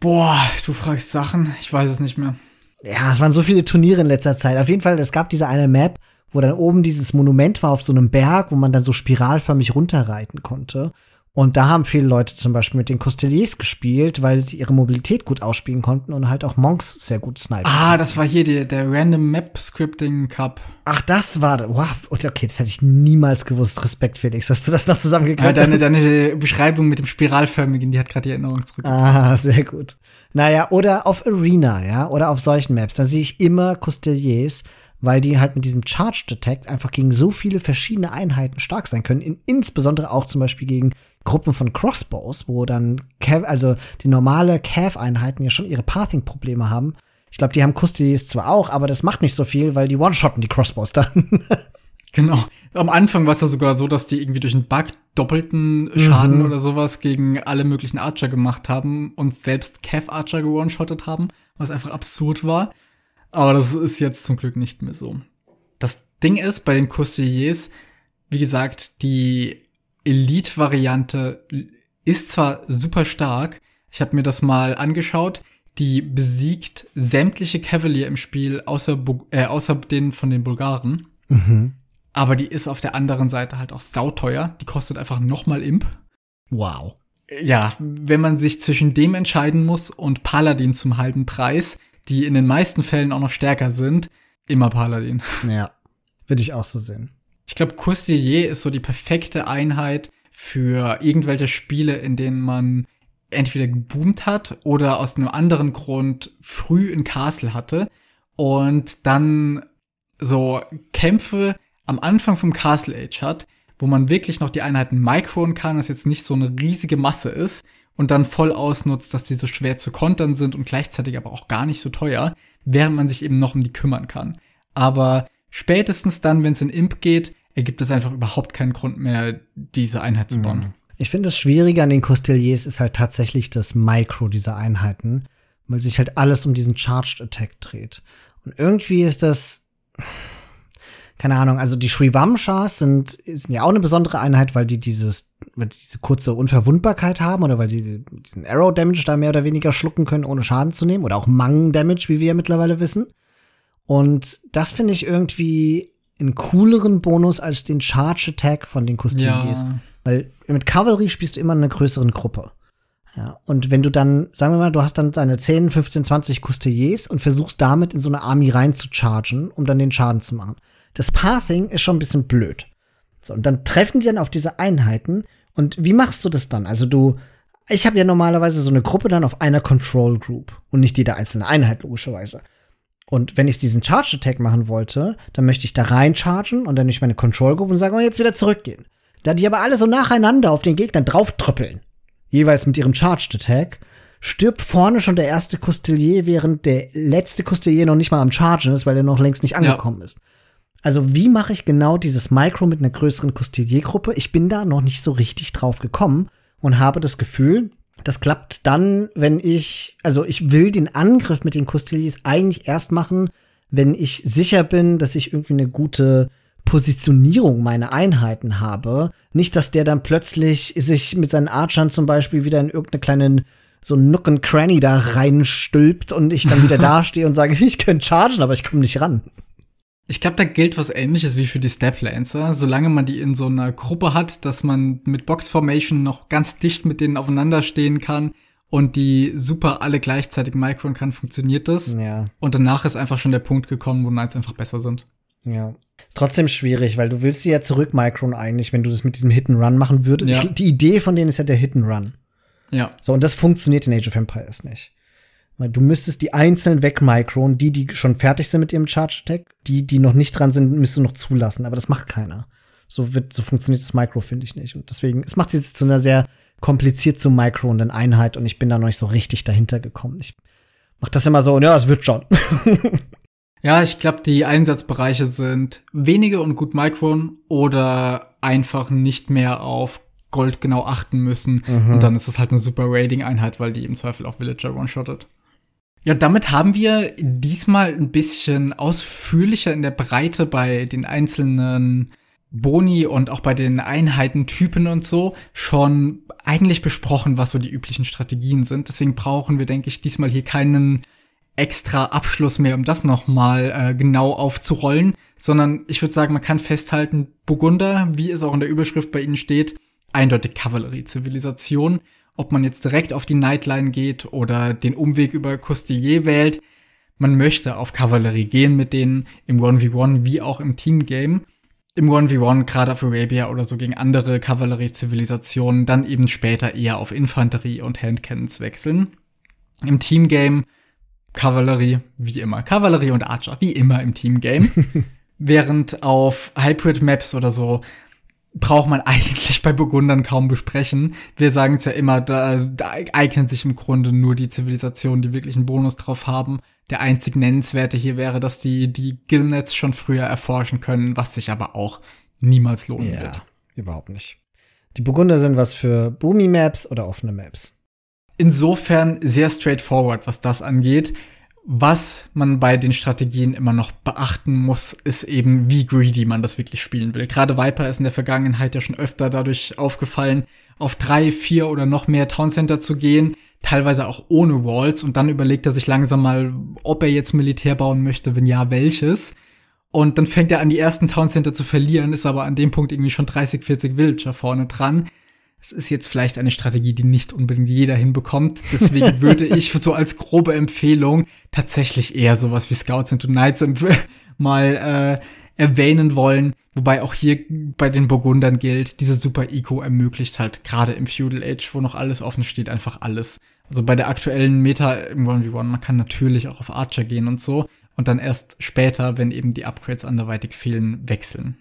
Boah, du fragst Sachen, ich weiß es nicht mehr. Ja, es waren so viele Turniere in letzter Zeit. Auf jeden Fall, es gab diese eine Map, wo dann oben dieses Monument war auf so einem Berg, wo man dann so spiralförmig runterreiten konnte. Und da haben viele Leute zum Beispiel mit den Costeliers gespielt, weil sie ihre Mobilität gut ausspielen konnten und halt auch Monks sehr gut snipen. Ah, das war hier die, der Random Map Scripting Cup. Ach, das war, wow, okay, das hätte ich niemals gewusst. Respekt, Felix, dass du das noch zusammengekriegt ja, deine, deine Beschreibung mit dem Spiralförmigen, die hat gerade die Erinnerung zurück. Ah, sehr gut. Naja, oder auf Arena, ja, oder auf solchen Maps, da sehe ich immer Costeliers, weil die halt mit diesem Charge Detect einfach gegen so viele verschiedene Einheiten stark sein können. In, insbesondere auch zum Beispiel gegen Gruppen von Crossbows, wo dann, Cav, also die normale Cav-Einheiten ja schon ihre Pathing-Probleme haben. Ich glaube, die haben Custodies zwar auch, aber das macht nicht so viel, weil die one-shotten die Crossbows dann. [laughs] genau. Am Anfang war es ja sogar so, dass die irgendwie durch einen Bug doppelten Schaden mhm. oder sowas gegen alle möglichen Archer gemacht haben und selbst Cav-Archer gewone-shottet haben, was einfach absurd war. Aber das ist jetzt zum Glück nicht mehr so. Das Ding ist bei den Custodiers, wie gesagt, die Elite-Variante ist zwar super stark, ich habe mir das mal angeschaut, die besiegt sämtliche Cavalier im Spiel, außer, äh, außer den von den Bulgaren. Mhm. Aber die ist auf der anderen Seite halt auch sauteuer. Die kostet einfach nochmal Imp. Wow. Ja, wenn man sich zwischen dem entscheiden muss und Paladin zum halben Preis, die in den meisten Fällen auch noch stärker sind, immer Paladin. Ja, würde ich auch so sehen. Ich glaube, Coursier ist so die perfekte Einheit für irgendwelche Spiele, in denen man entweder geboomt hat oder aus einem anderen Grund früh in Castle hatte und dann so Kämpfe am Anfang vom Castle Age hat, wo man wirklich noch die Einheiten micron kann, das jetzt nicht so eine riesige Masse ist und dann voll ausnutzt, dass die so schwer zu kontern sind und gleichzeitig aber auch gar nicht so teuer, während man sich eben noch um die kümmern kann. Aber spätestens dann, wenn es in Imp geht, ergibt es einfach überhaupt keinen Grund mehr, diese Einheit zu bauen. Mhm. Ich finde, das Schwierige an den Costeliers ist halt tatsächlich das Micro dieser Einheiten, weil sich halt alles um diesen Charged Attack dreht. Und irgendwie ist das, keine Ahnung, also die Shrivamshas sind, sind ja auch eine besondere Einheit, weil die dieses, weil die diese kurze Unverwundbarkeit haben oder weil die diesen Arrow Damage da mehr oder weniger schlucken können, ohne Schaden zu nehmen oder auch Mang Damage, wie wir ja mittlerweile wissen. Und das finde ich irgendwie einen cooleren Bonus als den Charge Attack von den Costeliers. Ja. Weil mit Cavalry spielst du immer in einer größeren Gruppe. Ja, und wenn du dann, sagen wir mal, du hast dann deine 10, 15, 20 Custeliers und versuchst damit in so eine Army rein zu chargen, um dann den Schaden zu machen. Das Pathing ist schon ein bisschen blöd. So, und dann treffen die dann auf diese Einheiten. Und wie machst du das dann? Also du, ich habe ja normalerweise so eine Gruppe dann auf einer Control Group und nicht jede einzelne Einheit, logischerweise. Und wenn ich diesen Charge Attack machen wollte, dann möchte ich da rein chargen und dann nicht meine Control Group und sagen, oh, jetzt wieder zurückgehen. Da die aber alle so nacheinander auf den Gegner drauftröppeln, jeweils mit ihrem Charged Attack, stirbt vorne schon der erste Costelier, während der letzte Costelier noch nicht mal am Chargen ist, weil er noch längst nicht angekommen ja. ist. Also wie mache ich genau dieses Micro mit einer größeren Costelier-Gruppe? Ich bin da noch nicht so richtig drauf gekommen und habe das Gefühl, das klappt dann, wenn ich, also ich will den Angriff mit den Costeliers eigentlich erst machen, wenn ich sicher bin, dass ich irgendwie eine gute Positionierung meiner Einheiten habe. Nicht, dass der dann plötzlich sich mit seinen Archern zum Beispiel wieder in irgendeine kleine so Nook and Cranny da reinstülpt und ich dann wieder [laughs] dastehe und sage, ich könnte chargen, aber ich komme nicht ran. Ich glaube, da gilt was ähnliches wie für die Steplancer. Solange man die in so einer Gruppe hat, dass man mit Box Formation noch ganz dicht mit denen aufeinander stehen kann und die super alle gleichzeitig micron kann, funktioniert das. Ja. Und danach ist einfach schon der Punkt gekommen, wo Knights einfach besser sind. Ja. Ist trotzdem schwierig, weil du willst sie ja zurück Micron eigentlich, wenn du das mit diesem Hit and Run machen würdest. Ja. Die Idee von denen ist ja der Hit and Run. Ja. So, und das funktioniert in Age of Empires nicht. Weil du müsstest die einzeln wegmicron, die, die schon fertig sind mit ihrem Charge Attack, die, die noch nicht dran sind, müsstest du noch zulassen. Aber das macht keiner. So wird, so funktioniert das Micro, finde ich nicht. Und deswegen, es macht sie jetzt zu einer sehr kompliziert zu microenden Einheit und ich bin da noch nicht so richtig dahinter gekommen. Ich mach das immer so, ja, es wird schon. [laughs] Ja, ich glaube, die Einsatzbereiche sind wenige und gut Micron oder einfach nicht mehr auf Gold genau achten müssen. Mhm. Und dann ist es halt eine super Raiding-Einheit, weil die im Zweifel auch Villager one-shottet. Ja, damit haben wir diesmal ein bisschen ausführlicher in der Breite bei den einzelnen Boni und auch bei den Einheitentypen und so schon eigentlich besprochen, was so die üblichen Strategien sind. Deswegen brauchen wir, denke ich, diesmal hier keinen extra Abschluss mehr, um das nochmal äh, genau aufzurollen, sondern ich würde sagen, man kann festhalten, Burgunder, wie es auch in der Überschrift bei Ihnen steht, eindeutig Kavallerie-Zivilisation. Ob man jetzt direkt auf die Nightline geht oder den Umweg über Costier wählt, man möchte auf Kavallerie gehen mit denen im 1v1 wie auch im Teamgame. Im 1v1 gerade auf Arabia oder so gegen andere Kavallerie-Zivilisationen, dann eben später eher auf Infanterie und Handcannons wechseln. Im Teamgame Kavallerie, wie immer. Kavallerie und Archer, wie immer im Teamgame. [laughs] Während auf Hybrid-Maps oder so braucht man [laughs] eigentlich bei Burgundern kaum besprechen. Wir sagen es ja immer, da, da eignen sich im Grunde nur die Zivilisationen, die wirklich einen Bonus drauf haben. Der einzig nennenswerte hier wäre, dass die die Gillnets schon früher erforschen können, was sich aber auch niemals lohnen ja, wird. Überhaupt nicht. Die Burgunder sind was für Boomy-Maps oder offene Maps. Insofern sehr straightforward, was das angeht. Was man bei den Strategien immer noch beachten muss, ist eben, wie greedy man das wirklich spielen will. Gerade Viper ist in der Vergangenheit ja schon öfter dadurch aufgefallen, auf drei, vier oder noch mehr Town Center zu gehen, teilweise auch ohne Walls und dann überlegt er sich langsam mal, ob er jetzt Militär bauen möchte, wenn ja, welches. Und dann fängt er an, die ersten Town Center zu verlieren, ist aber an dem Punkt irgendwie schon 30, 40 Villager vorne dran es ist jetzt vielleicht eine Strategie, die nicht unbedingt jeder hinbekommt. Deswegen [laughs] würde ich so als grobe Empfehlung tatsächlich eher sowas wie Scouts into Knights [laughs] mal äh, erwähnen wollen. Wobei auch hier bei den Burgundern gilt, diese Super Eco ermöglicht halt gerade im Feudal Age, wo noch alles offen steht, einfach alles. Also bei der aktuellen Meta im 1v1, man kann natürlich auch auf Archer gehen und so. Und dann erst später, wenn eben die Upgrades anderweitig fehlen, wechseln.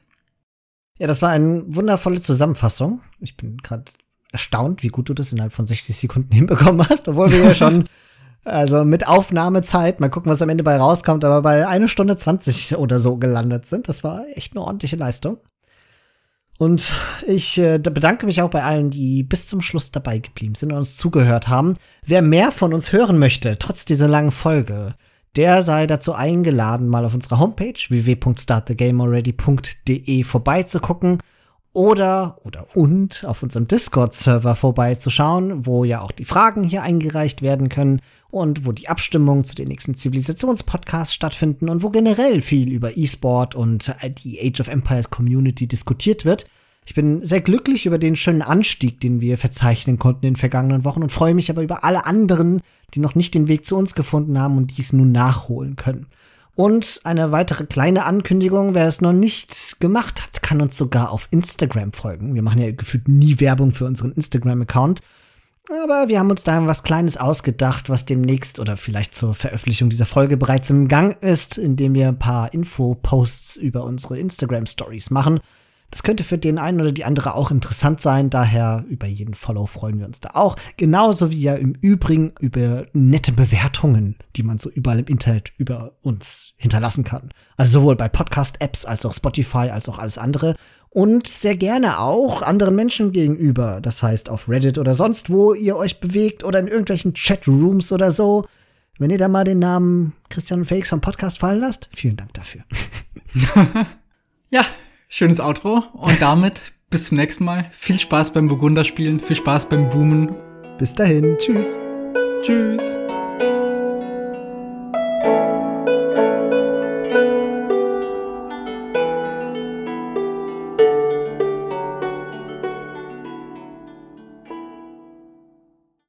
Ja, das war eine wundervolle Zusammenfassung. Ich bin gerade erstaunt, wie gut du das innerhalb von 60 Sekunden [laughs] hinbekommen hast, obwohl wir ja [laughs] schon, also mit Aufnahmezeit, mal gucken, was am Ende bei rauskommt, aber bei eine Stunde 20 [laughs] oder so gelandet sind. Das war echt eine ordentliche Leistung. Und ich äh, bedanke mich auch bei allen, die bis zum Schluss dabei geblieben sind und uns zugehört haben. Wer mehr von uns hören möchte, trotz dieser langen Folge, der sei dazu eingeladen, mal auf unserer Homepage www.startthegamealready.de vorbeizugucken oder oder und auf unserem Discord-Server vorbeizuschauen, wo ja auch die Fragen hier eingereicht werden können und wo die Abstimmungen zu den nächsten Zivilisationspodcasts stattfinden und wo generell viel über E-Sport und die Age of Empires Community diskutiert wird. Ich bin sehr glücklich über den schönen Anstieg, den wir verzeichnen konnten in den vergangenen Wochen und freue mich aber über alle anderen, die noch nicht den Weg zu uns gefunden haben und dies nun nachholen können. Und eine weitere kleine Ankündigung, wer es noch nicht gemacht hat, kann uns sogar auf Instagram folgen. Wir machen ja gefühlt nie Werbung für unseren Instagram-Account. Aber wir haben uns da was Kleines ausgedacht, was demnächst oder vielleicht zur Veröffentlichung dieser Folge bereits im Gang ist, indem wir ein paar Info-Posts über unsere Instagram-Stories machen. Das könnte für den einen oder die andere auch interessant sein. Daher über jeden Follow freuen wir uns da auch. Genauso wie ja im Übrigen über nette Bewertungen, die man so überall im Internet über uns hinterlassen kann. Also sowohl bei Podcast-Apps als auch Spotify als auch alles andere. Und sehr gerne auch anderen Menschen gegenüber. Das heißt auf Reddit oder sonst wo ihr euch bewegt oder in irgendwelchen Chatrooms oder so. Wenn ihr da mal den Namen Christian und Felix vom Podcast fallen lasst, vielen Dank dafür. [laughs] [laughs] ja, schönes Outro und damit bis zum nächsten Mal. Viel Spaß beim Burgunder spielen, viel Spaß beim Boomen. Bis dahin, tschüss. Tschüss.